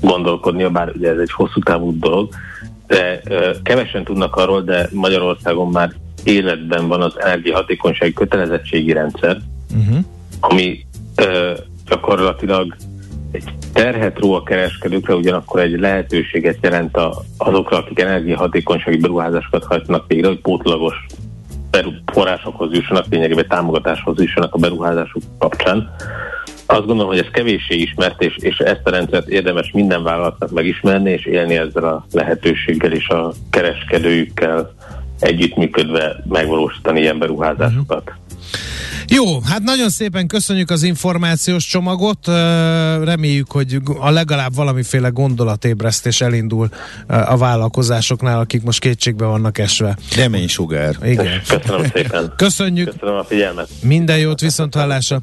gondolkodnia, bár ugye ez egy hosszú távú dolog, de ö, kevesen tudnak arról, de Magyarországon már életben van az energiahatékonysági kötelezettségi rendszer, uh-huh. ami ö, gyakorlatilag egy terhet ró a kereskedőkre, ugyanakkor egy lehetőséget jelent a, azokra, akik energiahatékonysági beruházásokat hajtanak végre, hogy pótlagos forrásokhoz jussanak, lényegében támogatáshoz jussanak a beruházások kapcsán. Azt gondolom, hogy ez kevéssé ismert, és, és ezt a rendszert érdemes minden vállalatnak megismerni, és élni ezzel a lehetőséggel és a kereskedőjükkel együttműködve megvalósítani ilyen beruházásokat. Jó, hát nagyon szépen köszönjük az információs csomagot. Reméljük, hogy a legalább valamiféle gondolatébresztés elindul a vállalkozásoknál, akik most kétségbe vannak esve. sugár. Igen. Köszönöm szépen. Köszönjük. Köszönöm a figyelmet. Minden jót, viszont hallásra.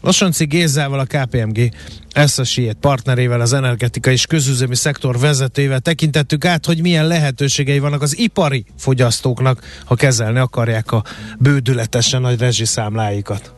Losonci Gézával, a KPMG Associate partnerével, az energetika és közüzemi szektor vezetőjével tekintettük át, hogy milyen lehetőségei vannak az ipari fogyasztóknak, ha kezelni akarják a bődületesen nagy rezsiszámláikat.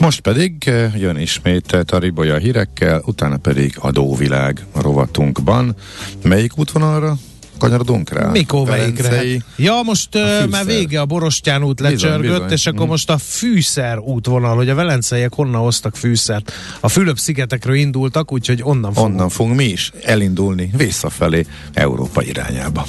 Most pedig eh, jön ismét Taribolya hírekkel, utána pedig adóvilág rovatunkban. Melyik útvonalra kanyarodunk rá? Mikor melyikre? Ja, most uh, már vége a Borostyán út lecsörgött, bizony, bizony. és akkor mm. most a fűszer útvonal, hogy a velenceiek honnan hoztak fűszert. A Fülöp-szigetekről indultak, úgyhogy onnan fogunk. Onnan fogunk mi is elindulni visszafelé Európa irányába.